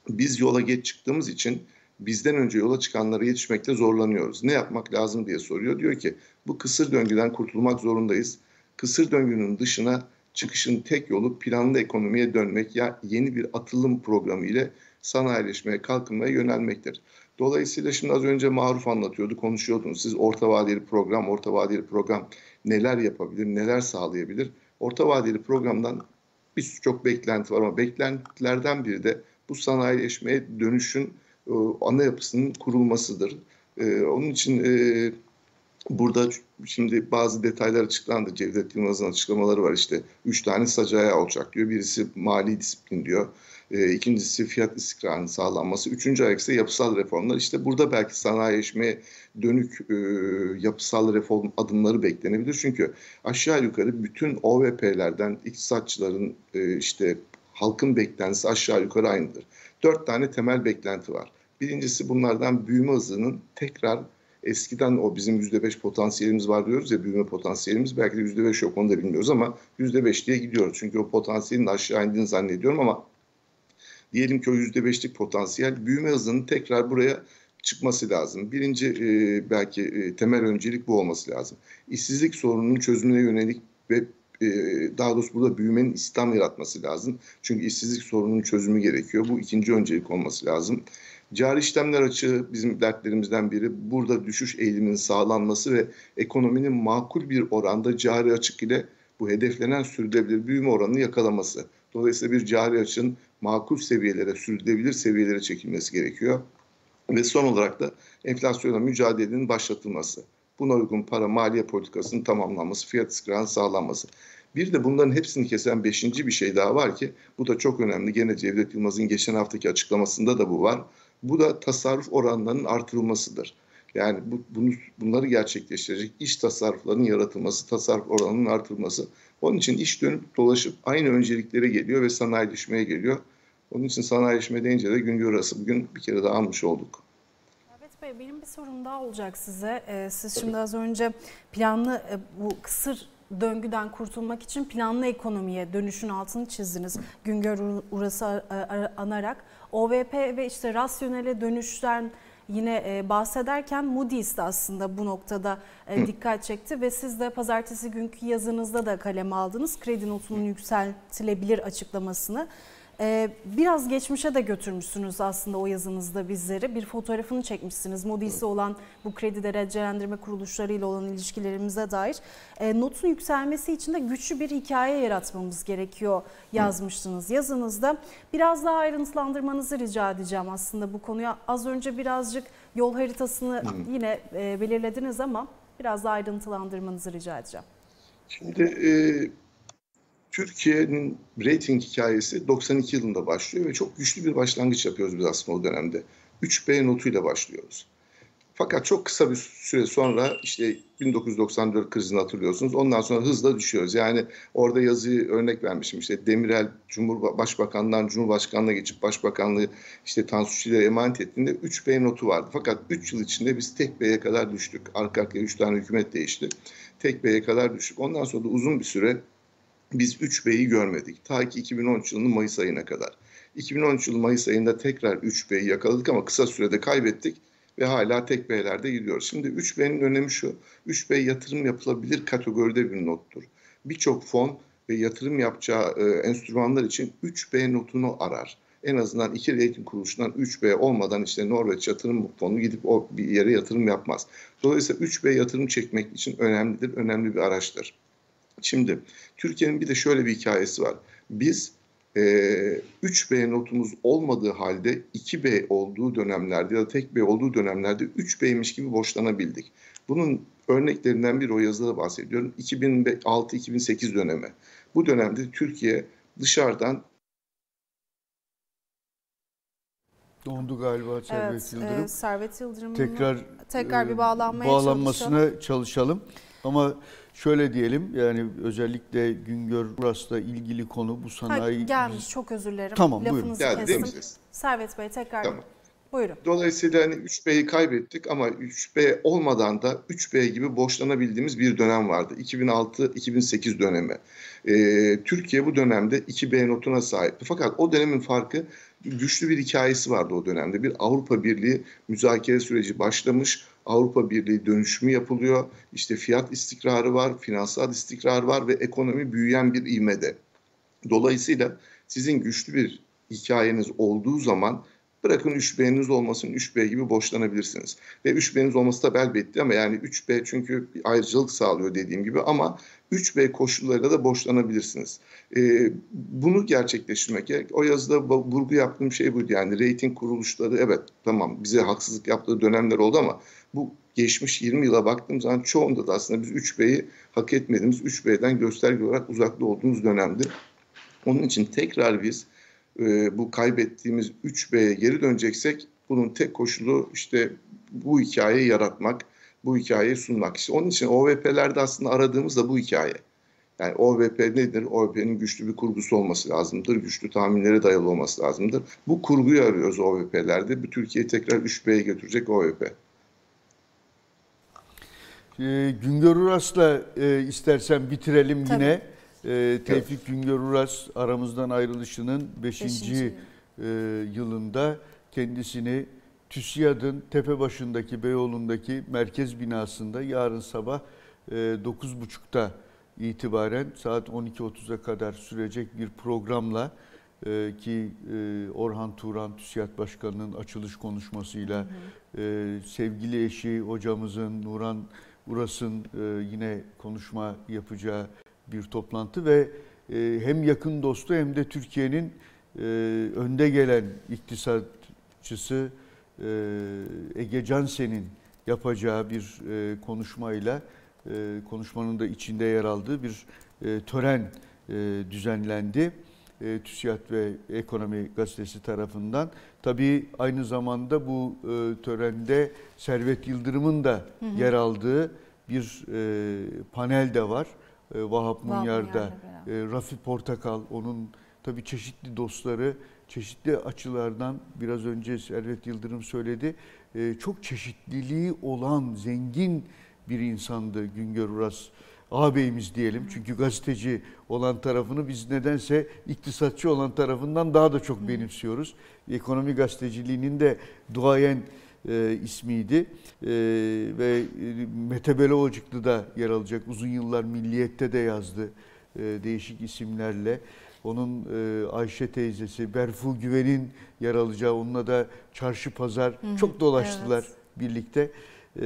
biz yola geç çıktığımız için bizden önce yola çıkanlara yetişmekte zorlanıyoruz. Ne yapmak lazım diye soruyor. Diyor ki bu kısır döngüden kurtulmak zorundayız. Kısır döngünün dışına çıkışın tek yolu planlı ekonomiye dönmek ya yeni bir atılım programı ile sanayileşmeye, kalkınmaya yönelmektir. Dolayısıyla şimdi az önce Maruf anlatıyordu, konuşuyordunuz. Siz orta vadeli program, orta vadeli program neler yapabilir, neler sağlayabilir? Orta vadeli programdan birçok beklenti var ama beklentilerden biri de bu sanayileşmeye dönüşün e, ana yapısının kurulmasıdır. E, onun için e, burada şimdi bazı detaylar açıklandı. Cevdet Yılmaz'ın açıklamaları var işte. Üç tane sac olacak diyor. Birisi mali disiplin diyor. E, ikincisi fiyat istikrarının sağlanması. Üçüncü ayak ise yapısal reformlar. İşte burada belki sanayileşmeye dönük e, yapısal reform adımları beklenebilir. Çünkü aşağı yukarı bütün OVP'lerden iktisatçıların e, işte halkın beklentisi aşağı yukarı aynıdır. Dört tane temel beklenti var. Birincisi bunlardan büyüme hızının tekrar eskiden o bizim yüzde beş potansiyelimiz var diyoruz ya büyüme potansiyelimiz belki de yüzde beş yok onu da bilmiyoruz ama yüzde beş diye gidiyoruz. Çünkü o potansiyelin aşağı indiğini zannediyorum ama diyelim ki o yüzde beşlik potansiyel büyüme hızının tekrar buraya çıkması lazım. Birinci e, belki e, temel öncelik bu olması lazım. İşsizlik sorununun çözümüne yönelik ve e, daha doğrusu burada büyümenin İslam yaratması lazım. Çünkü işsizlik sorununun çözümü gerekiyor. Bu ikinci öncelik olması lazım. Cari işlemler açığı bizim dertlerimizden biri. Burada düşüş eğiliminin sağlanması ve ekonominin makul bir oranda cari açık ile bu hedeflenen sürdürülebilir büyüme oranını yakalaması. Dolayısıyla bir cari açığın makul seviyelere, sürdürülebilir seviyelere çekilmesi gerekiyor. Ve son olarak da enflasyona mücadelenin başlatılması. Buna uygun para maliye politikasının tamamlanması, fiyat istikrarının sağlanması. Bir de bunların hepsini kesen beşinci bir şey daha var ki bu da çok önemli. Gene Cevdet Yılmaz'ın geçen haftaki açıklamasında da bu var. Bu da tasarruf oranlarının artırılmasıdır. Yani bu, bunu, bunları gerçekleştirecek iş tasarruflarının yaratılması, tasarruf oranının artırılması. Onun için iş dönüp dolaşıp aynı önceliklere geliyor ve sanayileşmeye geliyor. Onun için sanayileşme deyince de Güngör Arası bugün bir kere daha almış olduk. Evet Bey benim bir sorum daha olacak size. Ee, siz şimdi az önce planlı e, bu kısır döngüden kurtulmak için planlı ekonomiye dönüşün altını çizdiniz. Güngör Urası anarak. OVP ve işte rasyonele dönüşten yine e, bahsederken Moody's de aslında bu noktada e, dikkat çekti ve siz de pazartesi günkü yazınızda da kaleme aldınız. Kredi notunun yükseltilebilir açıklamasını. Ee, biraz geçmişe de götürmüşsünüz aslında o yazınızda bizleri. Bir fotoğrafını çekmişsiniz. Moody's'e olan bu kredi derecelendirme kuruluşlarıyla olan ilişkilerimize dair. Ee, notun yükselmesi için de güçlü bir hikaye yaratmamız gerekiyor yazmıştınız yazınızda. Biraz daha ayrıntılandırmanızı rica edeceğim aslında bu konuya. Az önce birazcık yol haritasını yine e, belirlediniz ama biraz daha ayrıntılandırmanızı rica edeceğim. Şimdi e, Türkiye'nin rating hikayesi 92 yılında başlıyor ve çok güçlü bir başlangıç yapıyoruz biz aslında o dönemde. 3B notuyla başlıyoruz. Fakat çok kısa bir süre sonra işte 1994 krizini hatırlıyorsunuz. Ondan sonra hızla düşüyoruz. Yani orada yazıyı örnek vermişim. İşte Demirel Cumhur Başbakan'dan Cumhurbaşkanlığına geçip Başbakanlığı işte Tansu Çiller'e emanet ettiğinde 3B notu vardı. Fakat 3 yıl içinde biz tek B'ye kadar düştük. Arka arkaya 3 tane hükümet değişti. Tek B'ye kadar düştük. Ondan sonra da uzun bir süre biz 3B'yi görmedik. Ta ki 2013 yılının Mayıs ayına kadar. 2013 yılı Mayıs ayında tekrar 3B'yi yakaladık ama kısa sürede kaybettik ve hala tek B'lerde gidiyoruz. Şimdi 3B'nin önemi şu. 3B yatırım yapılabilir kategoride bir nottur. Birçok fon ve yatırım yapacağı e, enstrümanlar için 3B notunu arar. En azından iki rating kuruluşundan 3B olmadan işte Norveç yatırım fonu gidip o bir yere yatırım yapmaz. Dolayısıyla 3B yatırım çekmek için önemlidir, önemli bir araçtır. Şimdi Türkiye'nin bir de şöyle bir hikayesi var. Biz e, 3B notumuz olmadığı halde 2B olduğu dönemlerde ya da tek B olduğu dönemlerde 3B'ymiş gibi borçlanabildik. Bunun örneklerinden bir o yazıda bahsediyorum. 2006-2008 dönemi. Bu dönemde Türkiye dışarıdan Dondu galiba Servet evet, Yıldırım. E, Servet Yıldırım'ın tekrar tekrar bir bağlanmaya bağlanmasına çalışalım. çalışalım. Ama şöyle diyelim yani özellikle Güngör Uras'la ilgili konu bu sanayi... Ha, gelmiş çok özür dilerim. Tamam Lafınızı buyurun. Geldi kestim. Servet Bey tekrar Tamam. buyurun. Dolayısıyla hani 3B'yi kaybettik ama 3B olmadan da 3B gibi borçlanabildiğimiz bir dönem vardı. 2006-2008 dönemi. Ee, Türkiye bu dönemde 2B notuna sahipti. Fakat o dönemin farkı güçlü bir hikayesi vardı o dönemde. Bir Avrupa Birliği müzakere süreci başlamış. Avrupa Birliği dönüşümü yapılıyor. İşte fiyat istikrarı var, finansal istikrar var ve ekonomi büyüyen bir ivmede. Dolayısıyla sizin güçlü bir hikayeniz olduğu zaman bırakın 3B'niz olmasın 3B gibi borçlanabilirsiniz. Ve 3B'niz olması da elbette ama yani 3B çünkü bir ayrıcalık sağlıyor dediğim gibi ama 3B koşullarıyla da borçlanabilirsiniz. Ee, bunu gerçekleştirmek, o yazıda vurgu yaptığım şey buydu. Yani reyting kuruluşları evet tamam bize haksızlık yaptığı dönemler oldu ama bu geçmiş 20 yıla baktığım zaman çoğunda da aslında biz 3B'yi hak etmediğimiz 3B'den gösterge olarak uzakta olduğumuz dönemdi. Onun için tekrar biz e, bu kaybettiğimiz 3B'ye geri döneceksek bunun tek koşulu işte bu hikayeyi yaratmak, bu hikayeyi sunmak. İşte onun için OVP'lerde aslında aradığımız da bu hikaye. Yani OVP nedir? OVP'nin güçlü bir kurgusu olması lazımdır. Güçlü tahminlere dayalı olması lazımdır. Bu kurguyu arıyoruz OVP'lerde. Bu Türkiye'yi tekrar 3B'ye götürecek OVP. E, Güngör Uras'la e, istersen bitirelim Tabii. yine. E, Tevfik Güngör Uras aramızdan ayrılışının 5. Beşinci. E, yılında kendisini TÜSİAD'ın tepe başındaki Beyoğlu'ndaki merkez binasında yarın sabah e, 9.30'da itibaren saat 12.30'a kadar sürecek bir programla e, ki e, Orhan Turan TÜSİAD Başkanı'nın açılış konuşmasıyla e, sevgili eşi hocamızın Nuran Uras'ın e, yine konuşma yapacağı bir toplantı ve e, hem yakın dostu hem de Türkiye'nin e, önde gelen iktisatçısı e, Ege Cansen'in yapacağı bir e, konuşmayla e, konuşmanın da içinde yer aldığı bir e, tören e, düzenlendi. E, TÜSİAD ve Ekonomi Gazetesi tarafından. Tabii aynı zamanda bu e, törende Servet Yıldırım'ın da Hı hı. yer aldığı bir e, panel de var. E, Vahap Munyar'da, e, Rafi Portakal, onun tabii çeşitli dostları, çeşitli açılardan biraz önce Servet Yıldırım söyledi. E, çok çeşitliliği olan zengin bir insandı Güngör Uras ağabeyimiz diyelim. Çünkü gazeteci olan tarafını biz nedense iktisatçı olan tarafından daha da çok benimsiyoruz. Ekonomi gazeteciliğinin de duayen e, ismiydi. E, ve e, Mete Beloğacıklı da yer alacak. Uzun yıllar Milliyet'te de yazdı e, değişik isimlerle. Onun e, Ayşe teyzesi Berfu Güven'in yer alacağı onunla da çarşı pazar Hı hı, çok dolaştılar evet. birlikte. E,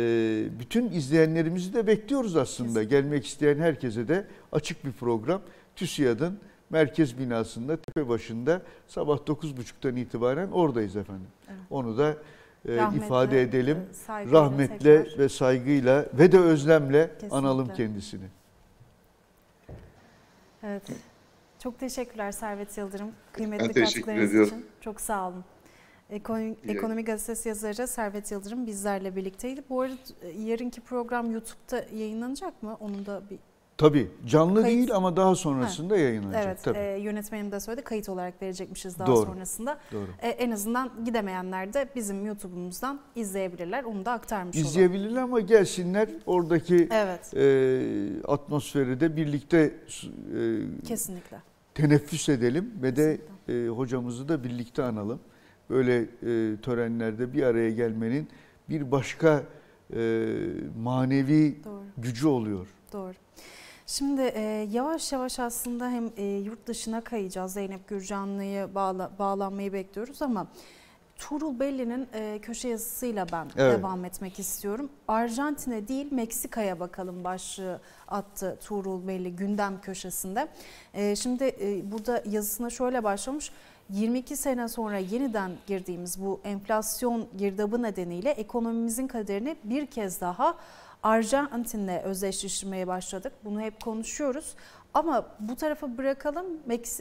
bütün izleyenlerimizi de bekliyoruz aslında. Kesinlikle. Gelmek isteyen herkese de açık bir program. TÜSİAD'ın merkez binasında tepe başında sabah 9.30'dan itibaren oradayız efendim. Evet. Onu da e, Rahmetle, ifade edelim. e, saygıyla Rahmetle tekrar. ve saygıyla ve de özlemle Kesinlikle. analım kendisini. Evet. Çok teşekkürler Servet Yıldırım. Kıymetli Ben katkılarınız ediyorum. için. Çok sağ olun. Ekonomi, Ekonomi Gazetesi yazarı Servet Yıldırım bizlerle birlikteydi. Bu arada yarınki program YouTube'da yayınlanacak mı? Onun da bir Tabii canlı Kayıt- değil ama daha sonrasında yayınlanacak. evet Tabii. e, yönetmenim de söyledi kayıt olarak verecekmişiz daha Doğru. sonrasında. Doğru. E, en azından gidemeyenler de bizim YouTube'umuzdan izleyebilirler. Onu da aktarmış olalım. İzleyebilirler ama gelsinler oradaki Evet. e, atmosferi de birlikte e, Kesinlikle. teneffüs edelim ve de e, hocamızı da birlikte analım. Böyle e, törenlerde bir araya gelmenin bir başka e, manevi Doğru. gücü oluyor. Doğru. Şimdi e, yavaş yavaş aslında hem e, yurt dışına kayacağız. Zeynep Gürcanlı'yı bağla, bağlanmayı bekliyoruz ama Tuğrul Belli'nin e, köşe yazısıyla ben Evet. devam etmek istiyorum. Arjantin'e değil Meksika'ya bakalım başlığı attı Tuğrul Belli gündem köşesinde. E, şimdi e, burada yazısına şöyle başlamış. 22 sene sonra yeniden girdiğimiz bu enflasyon girdabı nedeniyle ekonomimizin kaderini bir kez daha Arjantin'le özdeşleştirmeye başladık. Bunu hep konuşuyoruz. Ama bu tarafa bırakalım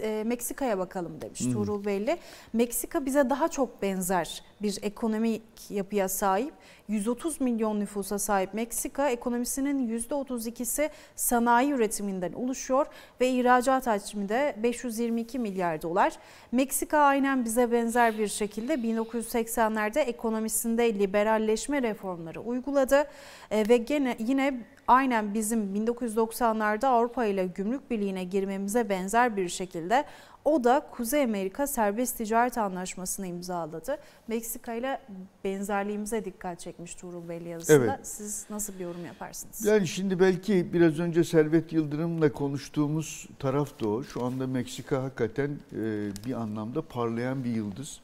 e, Meksika'ya bakalım demiş Hı. Tuğrul Belli. Meksika bize daha çok benzer bir ekonomik yapıya sahip. 130 milyon nüfusa sahip Meksika ekonomisinin %32'si sanayi üretiminden oluşuyor ve ihracat hacmi de 522 milyar dolar. Meksika aynen bize benzer bir şekilde 1980'lerde ekonomisinde liberalleşme reformları uyguladı E, ve gene yine aynen bizim 1990'larda Avrupa ile gümrük birliğine girmemize benzer bir şekilde o da Kuzey Amerika Serbest Ticaret Anlaşması'nı imzaladı. Meksika ile benzerliğimize dikkat çekmiş Tuğrul Belli yazısında. Evet. Siz nasıl bir yorum yaparsınız? Yani şimdi belki biraz önce Servet Yıldırım'la konuştuğumuz taraf da o. Şu anda Meksika hakikaten e, bir anlamda parlayan bir yıldız.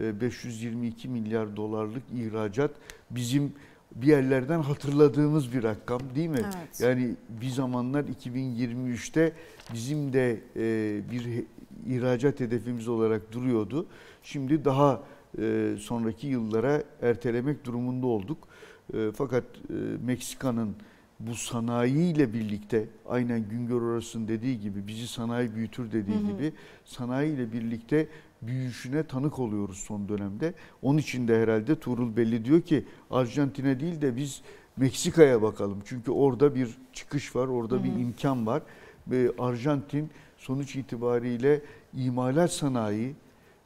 E, 522 milyar dolarlık ihracat bizim bir yerlerden hatırladığımız bir rakam değil mi? Evet. Yani bir zamanlar 2023'te bizim de e, bir ihracat hedefimiz olarak duruyordu. Şimdi daha e, sonraki yıllara ertelemek durumunda olduk. E, Fakat e, Meksika'nın bu sanayiyle birlikte aynen Güngör Oras'ın dediği gibi bizi sanayi büyütür dediği Hı hı. gibi sanayiyle birlikte büyüyüşüne tanık oluyoruz son dönemde. Onun için de herhalde Tuğrul Belli diyor ki Arjantin'e değil de biz Meksika'ya bakalım. Çünkü orada bir çıkış var, orada Hı hı. bir imkan var. Ve Arjantin sonuç itibariyle imalat sanayi,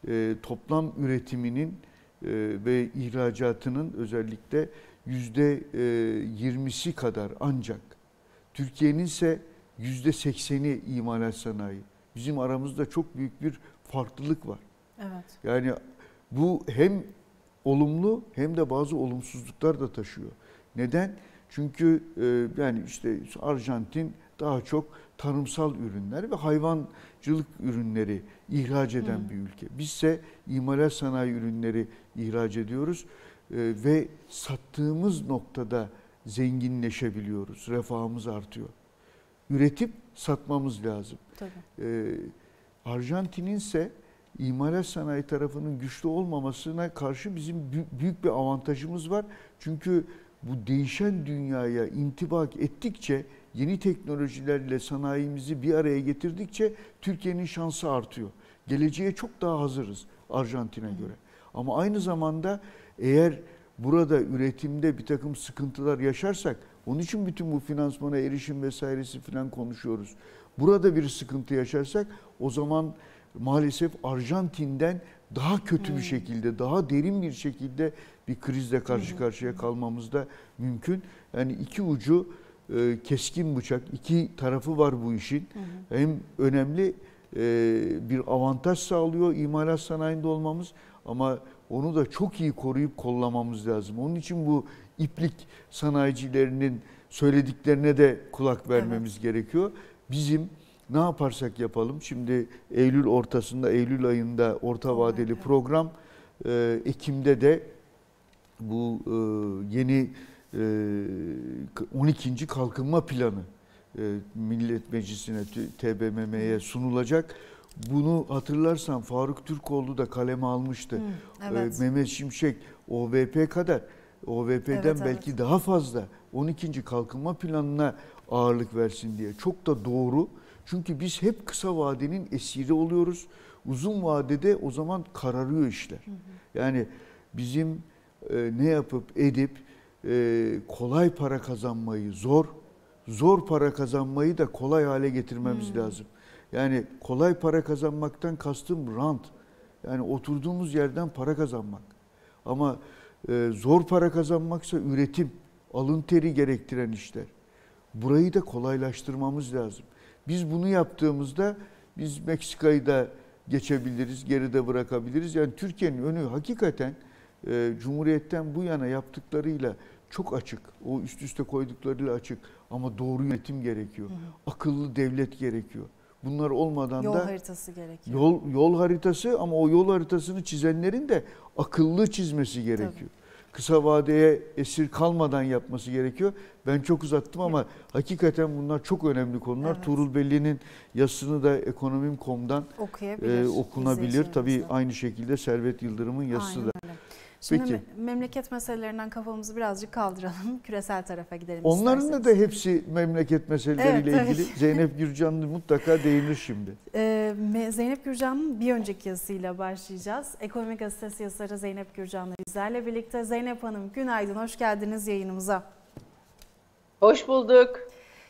e, toplam üretiminin e, ve ihracatının özellikle yüzde e, yirmisi kadar ancak Türkiye'nin ise yüzde sekseni imalat sanayi. Bizim aramızda çok büyük bir farklılık var. Evet. Yani bu hem olumlu hem de bazı olumsuzluklar da taşıyor. Neden? Çünkü e, yani işte Arjantin daha çok tarımsal ürünler ve hayvancılık ürünleri ihraç eden Hı. bir ülke. Bizse imalat sanayi ürünleri ihraç ediyoruz e, ve sattığımız noktada zenginleşebiliyoruz. Refahımız artıyor. Üretip satmamız lazım. Tabii. Ee, Arjantin'in ise imalat sanayi tarafının güçlü olmamasına karşı bizim bü- büyük bir avantajımız var. Çünkü bu değişen dünyaya intibak ettikçe yeni teknolojilerle sanayimizi bir araya getirdikçe Türkiye'nin şansı artıyor. Geleceğe çok daha hazırız Arjantin'e göre. Ama aynı zamanda eğer burada üretimde bir takım sıkıntılar yaşarsak onun için bütün bu finansmana erişim vesairesi falan konuşuyoruz. Burada bir sıkıntı yaşarsak o zaman maalesef Arjantin'den daha kötü bir şekilde, daha derin bir şekilde bir krizle karşı karşıya kalmamız da mümkün. Yani iki ucu e, keskin bıçak, iki tarafı var bu işin. Hem önemli e, bir avantaj sağlıyor imalat sanayinde olmamız ama onu da çok iyi koruyup kollamamız lazım. Onun için bu iplik sanayicilerinin söylediklerine de kulak vermemiz evet. gerekiyor. Bizim ne yaparsak yapalım şimdi Eylül ortasında, Eylül ayında orta vadeli program, e, Ekim'de de bu e, yeni e, 12. kalkınma planı e, Millet Meclisi'ne, TBMM'ye sunulacak. Bunu hatırlarsan Faruk Türkoğlu da kaleme almıştı. Hı, evet. Ee, Mehmet Şimşek OVP kadar OVP'den evet, belki evet. daha fazla 12. kalkınma planına ağırlık versin diye. Çok da doğru. Çünkü biz hep kısa vadenin esiri oluyoruz. Uzun vadede o zaman kararıyor işler. Hı hı. Yani bizim e, ne yapıp edip e, kolay para kazanmayı zor, zor para kazanmayı da kolay hale getirmemiz hı. lazım. Yani kolay para kazanmaktan kastım rant. Yani oturduğumuz yerden para kazanmak. Ama e, zor para kazanmaksa üretim, alın teri gerektiren işler. Burayı da kolaylaştırmamız lazım. Biz bunu yaptığımızda biz Meksika'yı da geçebiliriz, geride bırakabiliriz. Yani Türkiye'nin önü hakikaten e, Cumhuriyet'ten bu yana yaptıklarıyla çok açık. O üst üste koyduklarıyla açık. Ama doğru yönetim gerekiyor. Hı hı. Akıllı devlet gerekiyor. Bunlar olmadan yol da yol haritası gerekiyor. Yol yol haritası ama o yol haritasını çizenlerin de akıllı çizmesi gerekiyor. Tabii. Kısa vadeye esir kalmadan yapması gerekiyor. Ben çok uzattım ama evet. hakikaten bunlar çok önemli konular. Evet. Tuğrul Belli'nin yazısını da ekonomim.com'dan e, okunabilir. Tabii aynı şekilde Servet Yıldırım'ın yazısı Aynen da. Öyle. Şimdi Peki. memleket meselelerinden kafamızı birazcık kaldıralım. Küresel tarafa gidelim Onların da da hepsi memleket meseleleriyle evet, ilgili. Zeynep Gürcanlı mutlaka değinir şimdi. Ee, Zeynep Gürcan'ın bir önceki yazısıyla başlayacağız. Ekonomik Gazetesi yazarı Zeynep Gürcan'la bizlerle birlikte. Zeynep Hanım günaydın, hoş geldiniz yayınımıza. Hoş bulduk.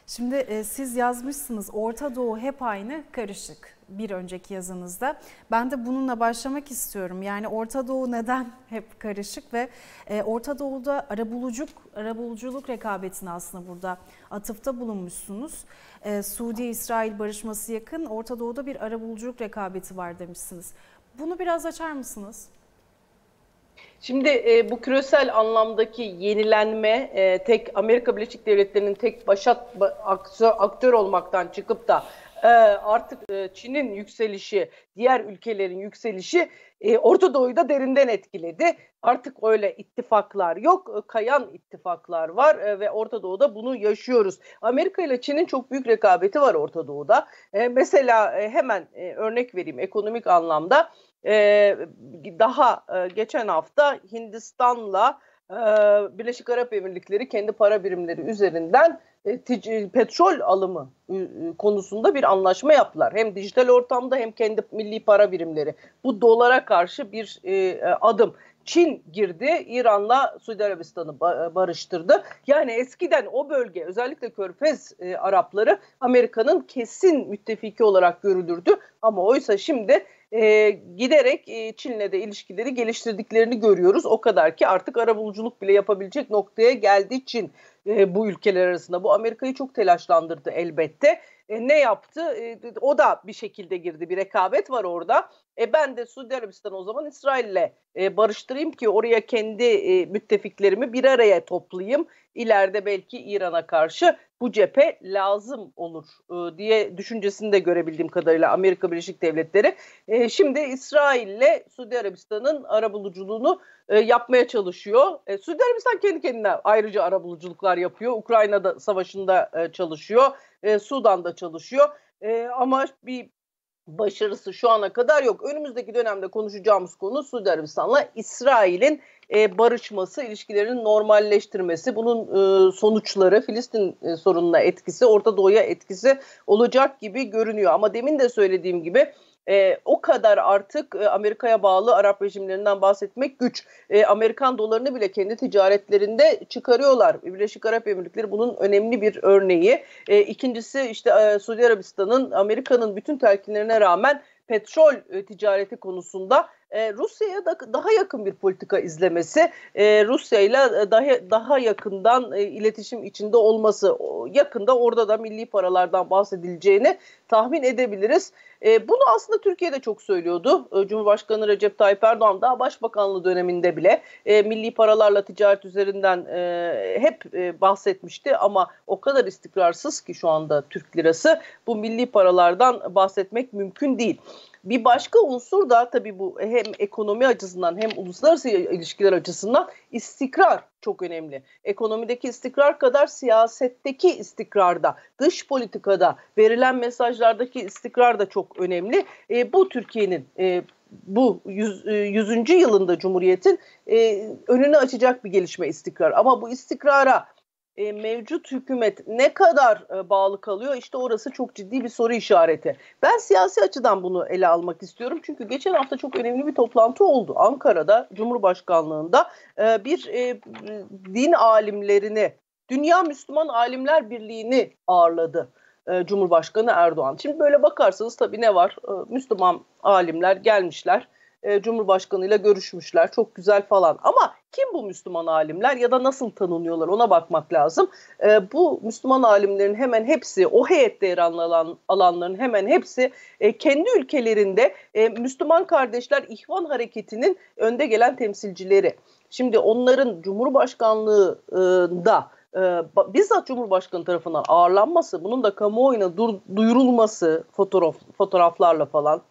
Şimdi e, siz yazmışsınız Orta Doğu hep aynı karışık bir önceki yazınızda. Ben de bununla başlamak istiyorum. Yani Orta Doğu neden hep karışık ve e, Orta Doğu'da arabuluculuk, arabuluculuk rekabetini aslında burada atıfta bulunmuşsunuz. E, Suudi-İsrail barışması yakın Orta Doğu'da bir arabuluculuk rekabeti var demişsiniz. Bunu biraz açar mısınız? Şimdi e, bu küresel anlamdaki yenilenme e, tek Amerika Birleşik Devletleri'nin tek başat aktör, aktör olmaktan çıkıp da e, artık e, Çin'in yükselişi, diğer ülkelerin yükselişi e, Orta Doğu'yu da derinden etkiledi. Artık öyle ittifaklar yok, e, kayan ittifaklar var ve Orta Doğu'da bunu yaşıyoruz. Amerika ile Çin'in çok büyük rekabeti var Orta Doğu'da. Mesela hemen örnek vereyim ekonomik anlamda. Daha geçen hafta Hindistan'la Birleşik Arap Emirlikleri kendi para birimleri üzerinden petrol alımı konusunda bir anlaşma yaptılar. Hem dijital ortamda hem kendi milli para birimleri. Bu dolara karşı bir e, adım. Çin girdi, İran'la Suudi Arabistan'ı barıştırdı. Yani eskiden o bölge özellikle Körfez e, Arapları Amerika'nın kesin müttefiki olarak görülürdü. Ama oysa şimdi e, giderek e, Çin'le de ilişkileri geliştirdiklerini görüyoruz. O kadar ki artık arabuluculuk bile yapabilecek noktaya geldi Çin e, bu ülkeler arasında. Bu Amerika'yı çok telaşlandırdı elbette. E, ne yaptı? E, o da bir şekilde girdi. Bir rekabet var orada. E ben de Suudi Arabistan o zaman İsrail'le e, barıştırayım ki oraya kendi e, müttefiklerimi bir araya toplayayım. İleride belki İran'a karşı bu cephe lazım olur e, diye düşüncesini de görebildiğim kadarıyla Amerika Birleşik Devletleri. E, şimdi İsrail'le Suudi Arabistan'ın arabuluculuğunu e, yapmaya çalışıyor. E, Suudi Arabistan kendi kendine ayrıca arabuluculuklar yapıyor. Ukrayna'da savaşında e, çalışıyor. E, Sudan'da çalışıyor. E, ama bir başarısı şu ana kadar yok. Önümüzdeki dönemde konuşacağımız konu Suudi Arabistan'la İsrail'in e, barışması, ilişkilerin normalleştirmesi, bunun e, sonuçları Filistin e, sorununa etkisi, Orta Doğu'ya etkisi olacak gibi görünüyor. Ama demin de söylediğim gibi e, o kadar artık e, Amerika'ya bağlı Arap rejimlerinden bahsetmek güç. E, Amerikan dolarını bile kendi ticaretlerinde çıkarıyorlar. Birleşik Arap Emirlikleri bunun önemli bir örneği. E, ikincisi işte e, Suudi Arabistan'ın Amerika'nın bütün telkinlerine rağmen petrol e, ticareti konusunda e, Rusya'ya da daha yakın bir politika izlemesi, e, Rusya ile daha daha yakından e, iletişim içinde olması, yakında orada da milli paralardan bahsedileceğini tahmin edebiliriz. E, bunu aslında Türkiye'de çok söylüyordu. E, Cumhurbaşkanı Recep Tayyip Erdoğan daha başbakanlığı döneminde bile e, milli paralarla ticaret üzerinden e, hep e, bahsetmişti ama o kadar istikrarsız ki şu anda Türk lirası bu milli paralardan bahsetmek mümkün değil. Bir başka unsur da tabii bu hem ekonomi açısından hem uluslararası ilişkiler açısından istikrar çok önemli. Ekonomideki istikrar kadar siyasetteki istikrarda, dış politikada verilen mesajlardaki istikrar da çok önemli. E, bu Türkiye'nin e, bu 100. Yüz, e, yılında Cumhuriyet'in e, önünü açacak bir gelişme istikrar. Ama bu istikrara e, mevcut hükümet ne kadar e, bağlı kalıyor? İşte orası çok ciddi bir soru işareti. Ben siyasi açıdan bunu ele almak istiyorum. Çünkü geçen hafta çok önemli bir toplantı oldu. Ankara'da Cumhurbaşkanlığında e, bir e, din alimlerini, Dünya Müslüman Alimler Birliği'ni ağırladı. E, Cumhurbaşkanı Erdoğan. Şimdi böyle bakarsanız tabii ne var? E, Müslüman alimler gelmişler e, Cumhurbaşkanı ile görüşmüşler. Çok güzel falan. Ama kim bu Müslüman alimler ya da nasıl tanınıyorlar ona bakmak lazım. E, bu Müslüman alimlerin hemen hepsi, o heyette yer alan alanların hemen hepsi e, kendi ülkelerinde e, Müslüman kardeşler İhvan Hareketi'nin önde gelen temsilcileri. Şimdi onların Cumhurbaşkanlığında e, bizzat Cumhurbaşkanı tarafından ağırlanması, bunun da kamuoyuna dur, duyurulması fotoğraf fotoğraflarla falan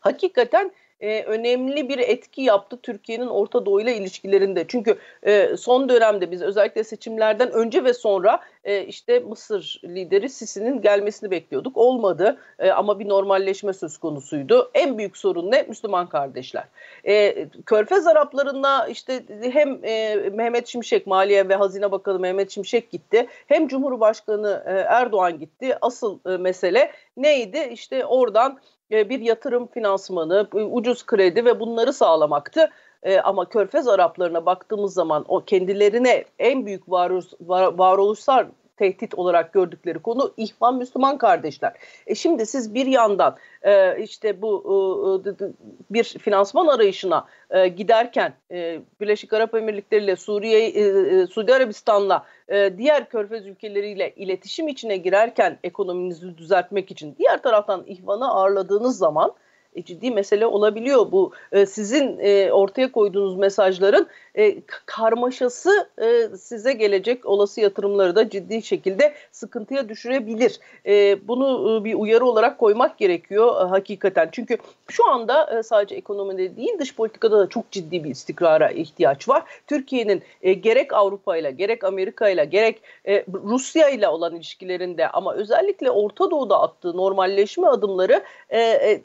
hakikaten e, önemli bir etki yaptı Türkiye'nin Orta Doğu ile ilişkilerinde. Çünkü e, son dönemde biz özellikle seçimlerden önce ve sonra e, işte Mısır lideri Sisi'nin gelmesini bekliyorduk. Olmadı e, ama bir normalleşme söz konusuydu. En büyük sorun ne? Müslüman kardeşler. E, Körfez Araplarına işte hem e, Mehmet Şimşek, Maliye ve Hazine Bakanı Mehmet Şimşek gitti. Hem Cumhurbaşkanı e, Erdoğan gitti. Asıl e, mesele neydi? İşte oradan bir yatırım finansmanı, ucuz kredi ve bunları sağlamaktı. E, ama Körfez Araplarına baktığımız zaman o kendilerine en büyük varoluş, var, varoluşsal tehdit olarak gördükleri konu ihvan Müslüman kardeşler. E şimdi siz bir yandan e, işte bu e, bir finansman arayışına e, giderken e, Birleşik Arap Emirlikleri ile Suriye, e, e, Suudi Arabistan'la e, diğer körfez ülkeleriyle iletişim içine girerken ekonominizi düzeltmek için diğer taraftan ihvanı ağırladığınız zaman e, ciddi mesele olabiliyor. Bu e, sizin e, ortaya koyduğunuz mesajların e, karmaşası e, size gelecek olası yatırımları da ciddi şekilde sıkıntıya düşürebilir. E, bunu e, bir uyarı olarak koymak gerekiyor e, hakikaten. Çünkü şu anda e, sadece ekonomide değil dış politikada da çok ciddi bir istikrara ihtiyaç var. Türkiye'nin e, gerek Avrupa ile gerek Amerika ile gerek e, Rusya ile olan ilişkilerinde ama özellikle Orta Doğu'da attığı normalleşme adımları e, e,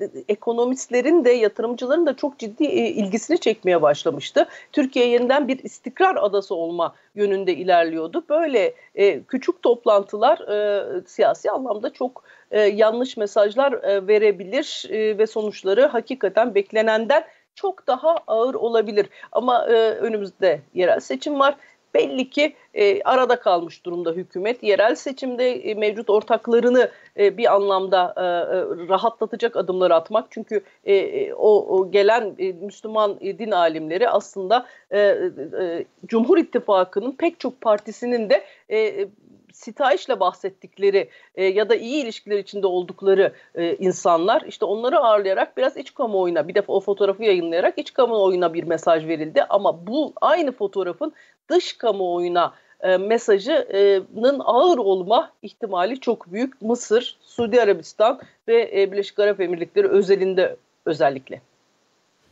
ekonomistlerin de yatırımcıların da çok ciddi e, ilgisini çekmeye başlamıştı. Türkiye yeniden bir istikrar adası olma yönünde ilerliyordu. Böyle e, küçük toplantılar e, siyasi anlamda çok e, yanlış mesajlar e, verebilir e, ve sonuçları hakikaten beklenenden çok daha ağır olabilir. Ama e, önümüzde yerel seçim var belli ki e, arada kalmış durumda hükümet. Yerel seçimde e, mevcut ortaklarını e, bir anlamda e, e, rahatlatacak adımlar atmak. Çünkü e, e, o, o gelen e, Müslüman e, din alimleri aslında e, e, Cumhur İttifakı'nın pek çok partisinin de e, sitayişle bahsettikleri e, ya da iyi ilişkiler içinde oldukları e, insanlar işte onları ağırlayarak biraz iç kamuoyuna bir defa o fotoğrafı yayınlayarak iç kamuoyuna bir mesaj verildi ama bu aynı fotoğrafın dış kamuoyuna e, mesajının ağır olma ihtimali çok büyük. Mısır, Suudi Arabistan ve e, Birleşik Arap Emirlikleri özelinde özellikle.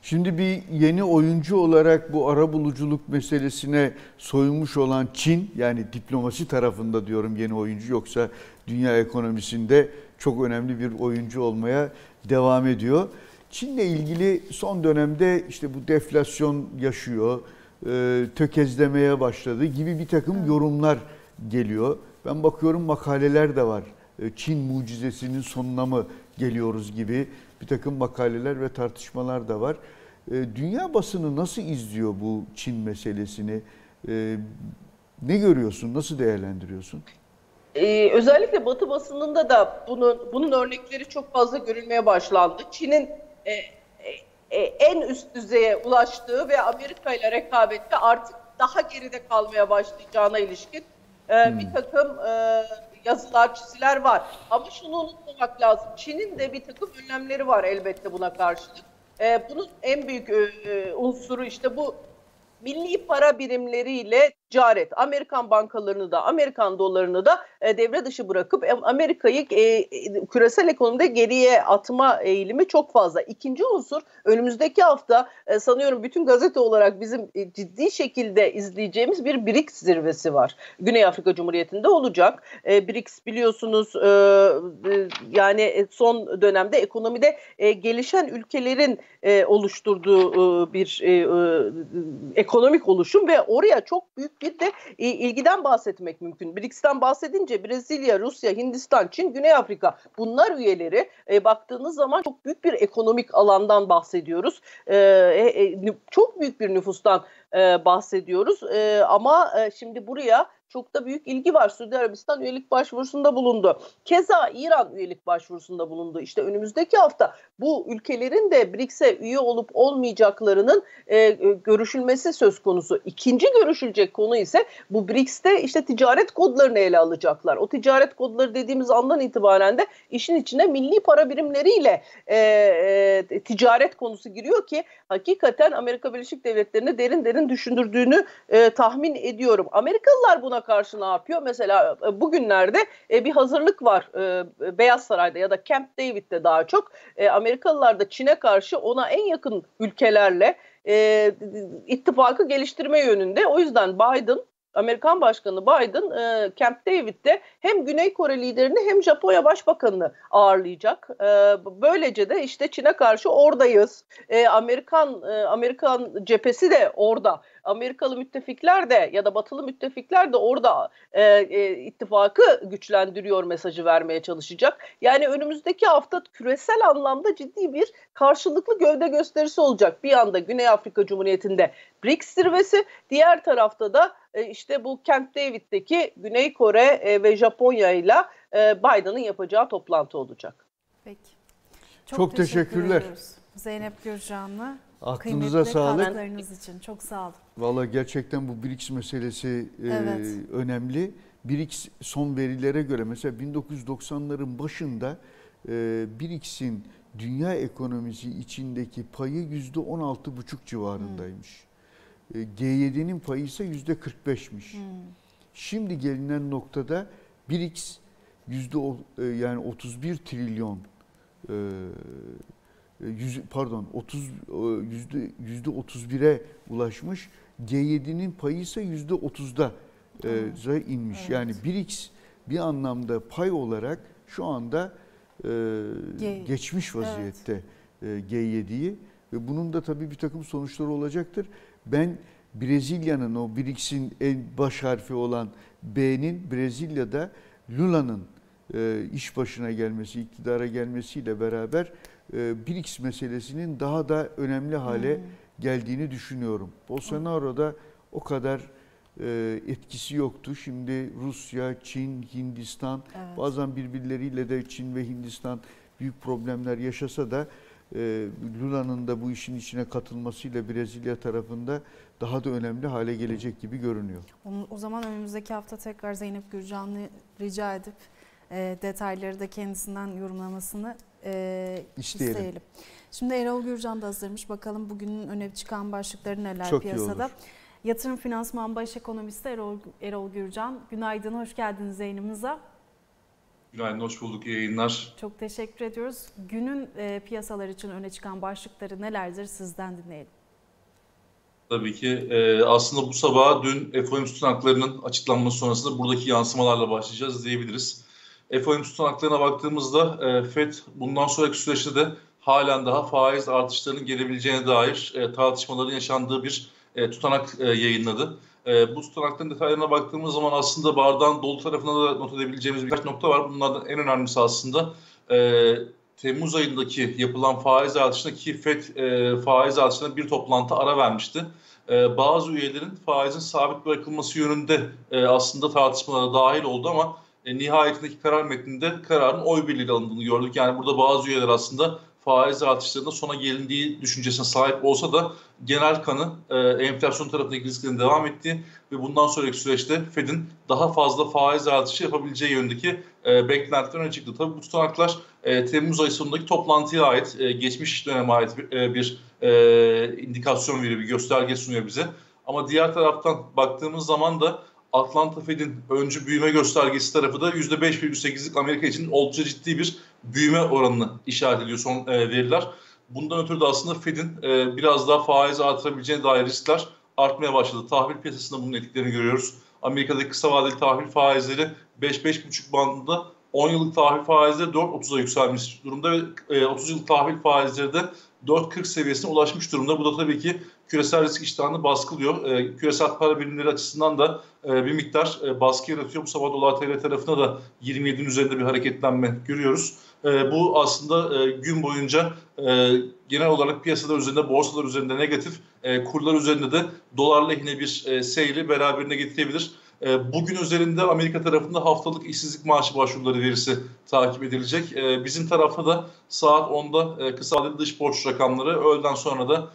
Şimdi bir yeni oyuncu olarak bu ara buluculuk meselesine soyunmuş olan Çin yani diplomasi tarafında diyorum yeni oyuncu yoksa dünya ekonomisinde çok önemli bir oyuncu olmaya devam ediyor. Çin'le ilgili son dönemde işte bu deflasyon yaşıyor, e, tökezlemeye başladı gibi bir takım yorumlar geliyor. Ben bakıyorum makaleler de var. E, Çin mucizesinin sonuna mı geliyoruz gibi bir takım makaleler ve tartışmalar da var. E, dünya basını nasıl izliyor bu Çin meselesini? E, ne görüyorsun, nasıl değerlendiriyorsun? Ee, özellikle Batı basınında da bunun bunun örnekleri çok fazla görülmeye başlandı. Çin'in e, e, en üst düzeye ulaştığı ve Amerika ile rekabette artık daha geride kalmaya başlayacağına ilişkin e, hmm. bir takım e, yazılar, çiziler var. Ama şunu unutmamak lazım. Çin'in de bir takım önlemleri var elbette buna karşılık. E, bunun en büyük e, e unsuru işte bu milli para birimleriyle ticaret, Amerikan bankalarını da, Amerikan dolarını da e, devre dışı bırakıp e, Amerika'yı e, küresel ekonomide geriye atma eğilimi çok fazla. İkinci unsur önümüzdeki hafta sanıyorum bütün gazete olarak bizim ciddi şekilde izleyeceğimiz bir BRICS zirvesi var. Güney Afrika Cumhuriyeti'nde olacak. BRICS biliyorsunuz yani son dönemde ekonomide gelişen ülkelerin oluşturduğu bir ekonomik oluşum ve oraya çok büyük bir de ilgiden bahsetmek mümkün. BRICS'ten bahsedince Brezilya, Rusya, Hindistan, Çin, Güney Afrika bunlar üyeleri e, baktığınız zaman çok büyük bir ekonomik alandan bahsediyoruz. E, e, e çok büyük bir nüfustan e, bahsediyoruz. E, ama e, şimdi buraya çok da büyük ilgi var. Suudi Arabistan üyelik başvurusunda bulundu. Keza İran üyelik başvurusunda bulundu. İşte önümüzdeki hafta bu ülkelerin de BRICS'e üye olup olmayacaklarının e, görüşülmesi söz konusu. İkinci görüşülecek konu ise bu BRICS'te işte ticaret kodlarını ele alacaklar. O ticaret kodları dediğimiz andan itibaren de işin içine milli para birimleriyle e, e, ticaret konusu giriyor ki hakikaten Amerika Birleşik Devletleri'ni derin derin düşündürdüğünü e, tahmin ediyorum. Amerikalılar buna karşı ne yapıyor? Mesela e, bugünlerde e, bir hazırlık var e, Beyaz Saray'da ya da Camp David'de daha çok. Amerikalılar da Çin'e karşı ona en yakın ülkelerle ittifakı geliştirme yönünde. O yüzden Biden Amerikan Başkanı Biden Camp David'de hem Güney Kore liderini hem Japonya Başbakanını ağırlayacak. Böylece de işte Çin'e karşı oradayız. Amerikan e, Amerikan cephesi de orada. Amerikalı müttefikler de ya da batılı müttefikler de orada e, e, ittifakı güçlendiriyor mesajı vermeye çalışacak. Yani önümüzdeki hafta küresel anlamda ciddi bir karşılıklı gövde gösterisi olacak. Bir anda Güney Afrika Cumhuriyeti'nde BRICS zirvesi, diğer tarafta da e, işte bu Camp David'deki Güney Kore e, ve Japonya ile e, Biden'ın yapacağı toplantı olacak. Peki. Çok, Çok teşekkürler. Ediyoruz. Zeynep Gürcan'la Aklınıza sağlık. katkılarınız için. Çok sağ olun. Valla gerçekten bu BRICS meselesi evet. e, önemli. BRICS son verilere göre mesela 1990'ların başında e, BRICS'in dünya ekonomisi içindeki payı %16,5 civarındaymış. Hmm. E, G7'nin payı ise %45'miş. Hmm. Şimdi gelinen noktada BRICS yüzde e, yani 31 trilyon e, yüz, pardon 30 e, yüzde yüzde 31'e ulaşmış. G7'nin payı ise yüzde 30'da e, inmiş. Evet. Yani BRICS bir anlamda pay olarak şu anda e, G. geçmiş vaziyette evet. e, G7'yi ve bunun da tabii bir takım sonuçları olacaktır. Ben Brezilya'nın o BRICS'in en baş harfi olan B'nin Brezilya'da Lula'nın e, iş başına gelmesi, iktidara gelmesiyle beraber e, BRICS meselesinin daha da önemli hale hmm. geldiğini düşünüyorum. Bolsonaro'da o kadar e, etkisi yoktu. Şimdi Rusya, Çin, Hindistan evet. bazen birbirleriyle de Çin ve Hindistan büyük problemler yaşasa da e, Lula'nın da bu işin içine katılmasıyla Brezilya tarafında daha da önemli hale gelecek gibi görünüyor. O zaman önümüzdeki hafta tekrar Zeynep Gürcan'ı rica edip e, detayları da kendisinden yorumlamasını e, isteyelim. isteyelim. Şimdi Erol Gürcan da hazırmış. Bakalım bugünün öne çıkan başlıkları neler Çok piyasada. Yatırım Finansman Baş Ekonomisti Erol, Erol Gürcan. Günaydın, hoş geldiniz yayınımıza. Günaydın, hoş bulduk. İyi yayınlar. Çok teşekkür ediyoruz. Günün e, piyasalar için öne çıkan başlıkları nelerdir sizden dinleyelim. Tabii ki. E, aslında bu sabah dün FOMC tutanaklarının açıklanması sonrasında buradaki yansımalarla başlayacağız diyebiliriz. FOMC tutanaklarına baktığımızda e, FED bundan sonraki süreçte de halen daha faiz artışlarının gelebileceğine dair e, tartışmaların yaşandığı bir e, tutanak e, yayınladı. E, bu tutanakların detaylarına baktığımız zaman aslında bardağın dolu tarafına da not edebileceğimiz birkaç nokta var. Bunlardan en önemlisi aslında e, Temmuz ayındaki yapılan faiz artışına ki FED e, faiz artışına bir toplantı ara vermişti. E, bazı üyelerin faizin sabit bırakılması yönünde e, aslında tartışmalara dahil oldu ama e, nihayetindeki karar metninde kararın oy birliğiyle alındığını gördük. Yani burada bazı üyeler aslında faiz artışlarında sona gelindiği düşüncesine sahip olsa da genel kanı e, enflasyon tarafındaki risklerin devam ettiği ve bundan sonraki süreçte Fed'in daha fazla faiz artışı yapabileceği yöndeki e, beklentiler öne çıktı. Tabii bu tutanaklar e, Temmuz ayı sonundaki toplantıya ait, e, geçmiş döneme ait bir, e, bir e, indikasyon veriyor, bir gösterge sunuyor bize. Ama diğer taraftan baktığımız zaman da Atlanta Fed'in öncü büyüme göstergesi tarafı da %5,8'lik Amerika için oldukça ciddi bir büyüme oranını işaret ediyor son e, veriler. Bundan ötürü de aslında Fed'in e, biraz daha faiz artırabileceğine dair riskler artmaya başladı. Tahvil piyasasında bunun etkilerini görüyoruz. Amerika'daki kısa vadeli tahvil faizleri 5-5,5 bandında 10 yıllık tahvil faizleri 4.30'a yükselmiş durumda ve 30 yıllık tahvil faizleri de 4.40 seviyesine ulaşmış durumda. Bu da tabii ki küresel risk iştahını baskılıyor. E, küresel para birimleri açısından da e, bir miktar e, baskı yaratıyor. Bu sabah dolar TL tarafına da 27'nin üzerinde bir hareketlenme görüyoruz. E, bu aslında e, gün boyunca e, genel olarak piyasalar üzerinde, borsalar üzerinde negatif, e, kurlar üzerinde de dolar lehine bir e, seyri beraberine getirebilir. E, bugün üzerinde Amerika tarafında haftalık işsizlik maaşı başvuruları verisi takip edilecek. E, bizim tarafta da saat 10'da e, kısa vadeli dış borç rakamları, öğleden sonra da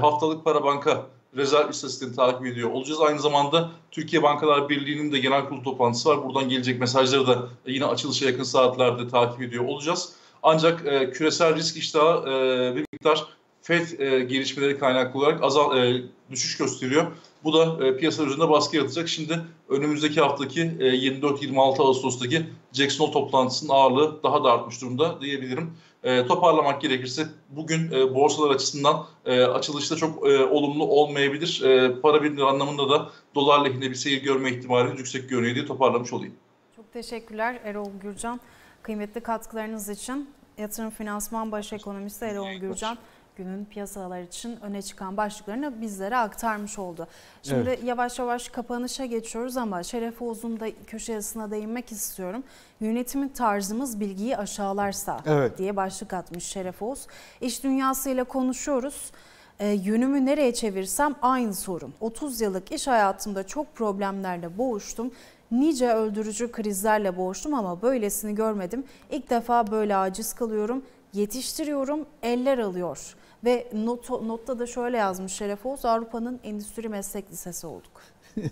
haftalık para banka rezerv istatistiğini takip ediyor olacağız. Aynı zamanda Türkiye Bankalar Birliği'nin de genel kurul toplantısı var. Buradan gelecek mesajları da yine açılışa yakın saatlerde takip ediyor olacağız. Ancak e, küresel risk iştahı e, bir miktar FED e, gelişmeleri kaynaklı olarak azal e, düşüş gösteriyor. Bu da e, piyasalar üzerinde baskı yaratacak. Şimdi önümüzdeki haftaki e, 24-26 Ağustos'taki Jackson Hole toplantısının ağırlığı daha da artmış durumda diyebilirim. E, toparlamak gerekirse bugün e, borsalar açısından e, açılışta çok e, olumlu olmayabilir. E, para birimleri anlamında da dolar lehine bir seyir görme ihtimalimiz yüksek görünüyor diye toparlamış olayım. Çok teşekkürler Erol Gürcan. Kıymetli katkılarınız için Yatırım Finansman Baş Ekonomisti Erol Gürcan günün piyasalar için öne çıkan başlıklarını bizlere aktarmış oldu. Şimdi evet. yavaş yavaş kapanışa geçiyoruz ama Şeref Oğuz'un da köşe yazısına değinmek istiyorum. Yönetimin tarzımız bilgiyi aşağılarsa evet. diye başlık atmış Şeref Oğuz. İş dünyasıyla konuşuyoruz. E, yönümü nereye çevirsem aynı sorun. 30 yıllık iş hayatımda çok problemlerle boğuştum. Nice öldürücü krizlerle boğuştum ama böylesini görmedim. İlk defa böyle aciz kalıyorum. Yetiştiriyorum, eller alıyor. Ve not, notta da şöyle yazmış Şeref Oğuz, Avrupa'nın endüstri meslek lisesi olduk.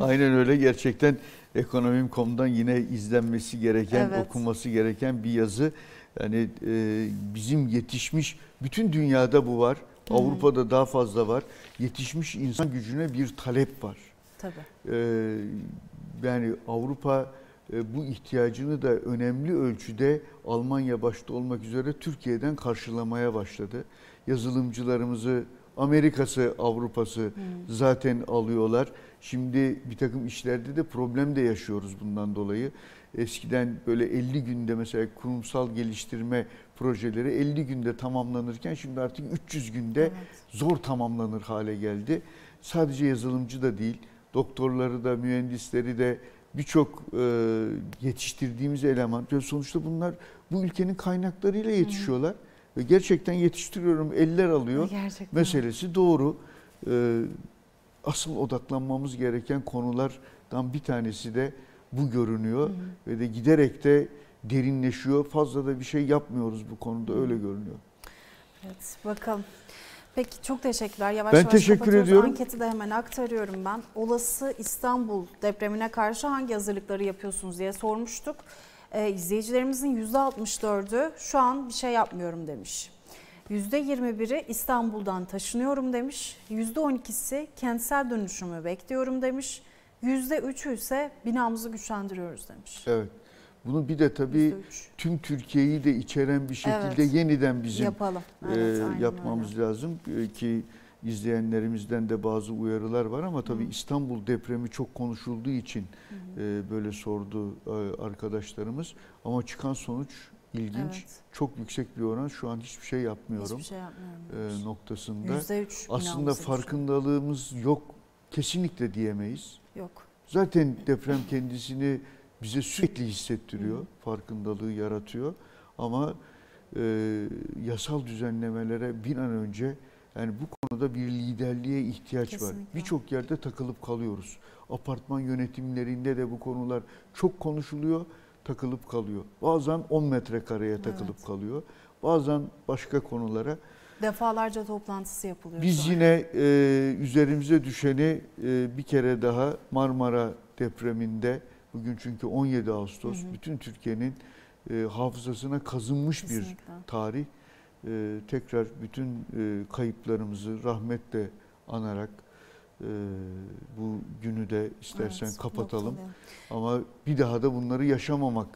Aynen öyle gerçekten ekonomim.com'dan yine izlenmesi gereken, evet. okunması gereken bir yazı. Yani e, bizim yetişmiş, bütün dünyada bu var. Hmm. Avrupa'da daha fazla var. Yetişmiş insan gücüne bir talep var. Tabii. E, yani Avrupa e, bu ihtiyacını da önemli ölçüde Almanya başta olmak üzere Türkiye'den karşılamaya başladı yazılımcılarımızı Amerika'sı, Avrupa'sı hmm. zaten alıyorlar. Şimdi bir takım işlerde de problem de yaşıyoruz bundan dolayı. Eskiden böyle 50 günde mesela kurumsal geliştirme projeleri 50 günde tamamlanırken şimdi artık 300 günde evet. zor tamamlanır hale geldi. Sadece yazılımcı da değil, doktorları da, mühendisleri de birçok e, yetiştirdiğimiz eleman. Sonuçta bunlar bu ülkenin kaynaklarıyla yetişiyorlar. Hı ve gerçekten yetiştiriyorum, eller alıyor gerçekten. meselesi doğru. Ee, asıl odaklanmamız gereken konulardan bir tanesi de bu görünüyor. Hı hı. Ve de giderek de derinleşiyor. Fazla da bir şey yapmıyoruz bu konuda öyle görünüyor. Evet bakalım. Peki çok teşekkürler. Yavaş ben yavaş teşekkür ediyorum. Anketi de hemen aktarıyorum ben. Olası İstanbul depremine karşı hangi hazırlıkları yapıyorsunuz diye sormuştuk e, izleyicilerimizin %64'ü şu an bir şey yapmıyorum demiş. %21'i İstanbul'dan taşınıyorum demiş. %12'si kentsel dönüşümü bekliyorum demiş. %3'ü ise binamızı güçlendiriyoruz demiş. Evet. Bunu bir de tabii %3. tüm Türkiye'yi de içeren bir şekilde evet. yeniden bizim Yapalım. Evet, e, yapmamız öyle. lazım e, ki izleyenlerimizden de bazı uyarılar var ama tabii İstanbul depremi çok konuşulduğu için e, böyle sordu e, arkadaşlarımız. Ama çıkan sonuç ilginç. Evet. Çok yüksek bir oran. Şu an hiçbir şey yapmıyorum Hiçbir şey yapmıyorum. e, noktasında. %3 Aslında farkındalığımız yok. Kesinlikle diyemeyiz. Yok. Zaten deprem kendisini bize sürekli hissettiriyor. Farkındalığı yaratıyor. Ama e, yasal düzenlemelere bir an önce yani bu konuda bir liderliğe ihtiyaç var. Kesinlikle. Birçok yerde takılıp kalıyoruz. Apartman yönetimlerinde de bu konular çok konuşuluyor, takılıp kalıyor. Bazen 10 metrekareye takılıp Evet. kalıyor. Bazen başka konulara. Defalarca toplantısı yapılıyor. Biz an. yine e, üzerimize düşeni e, bir kere daha Marmara depreminde bugün çünkü 17 Ağustos Hı hı. bütün Türkiye'nin e, hafızasına kazınmış bir Kesinlikle. tarih. E, tekrar bütün e, kayıplarımızı rahmetle anarak e, bu günü de istersen Evet, kapatalım. noktalayalım. Ama bir daha da bunları yaşamamak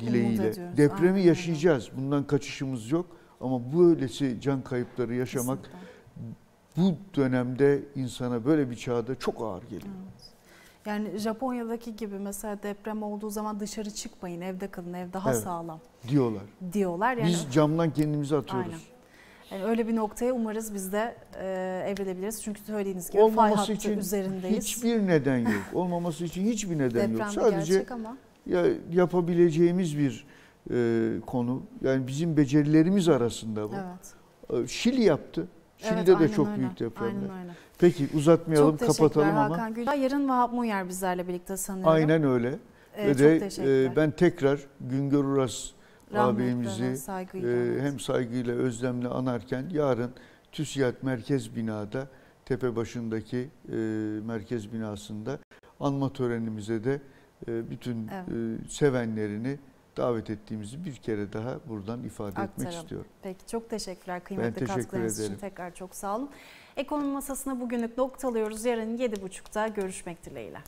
dileğiyle. Depremi aynen yaşayacağız. Bundan kaçışımız yok. Ama böylesi can kayıpları yaşamak Kesinlikle. bu dönemde insana böyle bir çağda çok ağır geliyor. Evet. Yani Japonya'daki gibi mesela deprem olduğu zaman dışarı çıkmayın, evde kalın, ev daha Evet. sağlam diyorlar. diyorlar. Yani, Biz camdan kendimizi atıyoruz. Aynen. yani öyle bir noktaya umarız biz de e, evrilebiliriz. Çünkü söylediğiniz gibi fay Olmaması hattı için üzerindeyiz. hiçbir neden yok. Olmaması için hiçbir neden Deprem yok. de Sadece ama ya yapabileceğimiz bir e, konu. Yani bizim becerilerimiz arasında bu. evet. E, Şili yaptı. Şili'de evet, de çok öyle. büyük depremler. Peki uzatmayalım, çok teşekkürler kapatalım ama. Hakan Gül. Yarın Vahap Muyer bizlerle birlikte sanıyorum. Aynen öyle. Ee, Ve çok de teşekkürler. e, ben tekrar Güngör Uras Rahmetle abimizi ve saygıyla, e, hem saygıyla özlemle anarken yarın TÜSİAD Merkez Bina'da tepe başındaki e, merkez binasında anma törenimize de e, bütün Evet. e, sevenlerini davet ettiğimizi bir kere daha buradan ifade etmek Aktaralım. istiyorum. Peki çok teşekkürler kıymetli teşekkür katkılarınız için ederim. tekrar çok sağ olun. Ekonomi masasına bugünlük noktalıyoruz. Yarın 7.30'da görüşmek dileğiyle.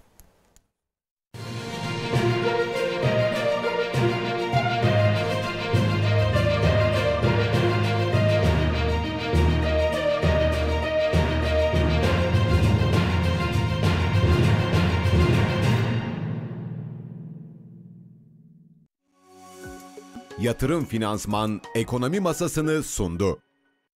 Yatırım Finansman Ekonomi Masasını sundu.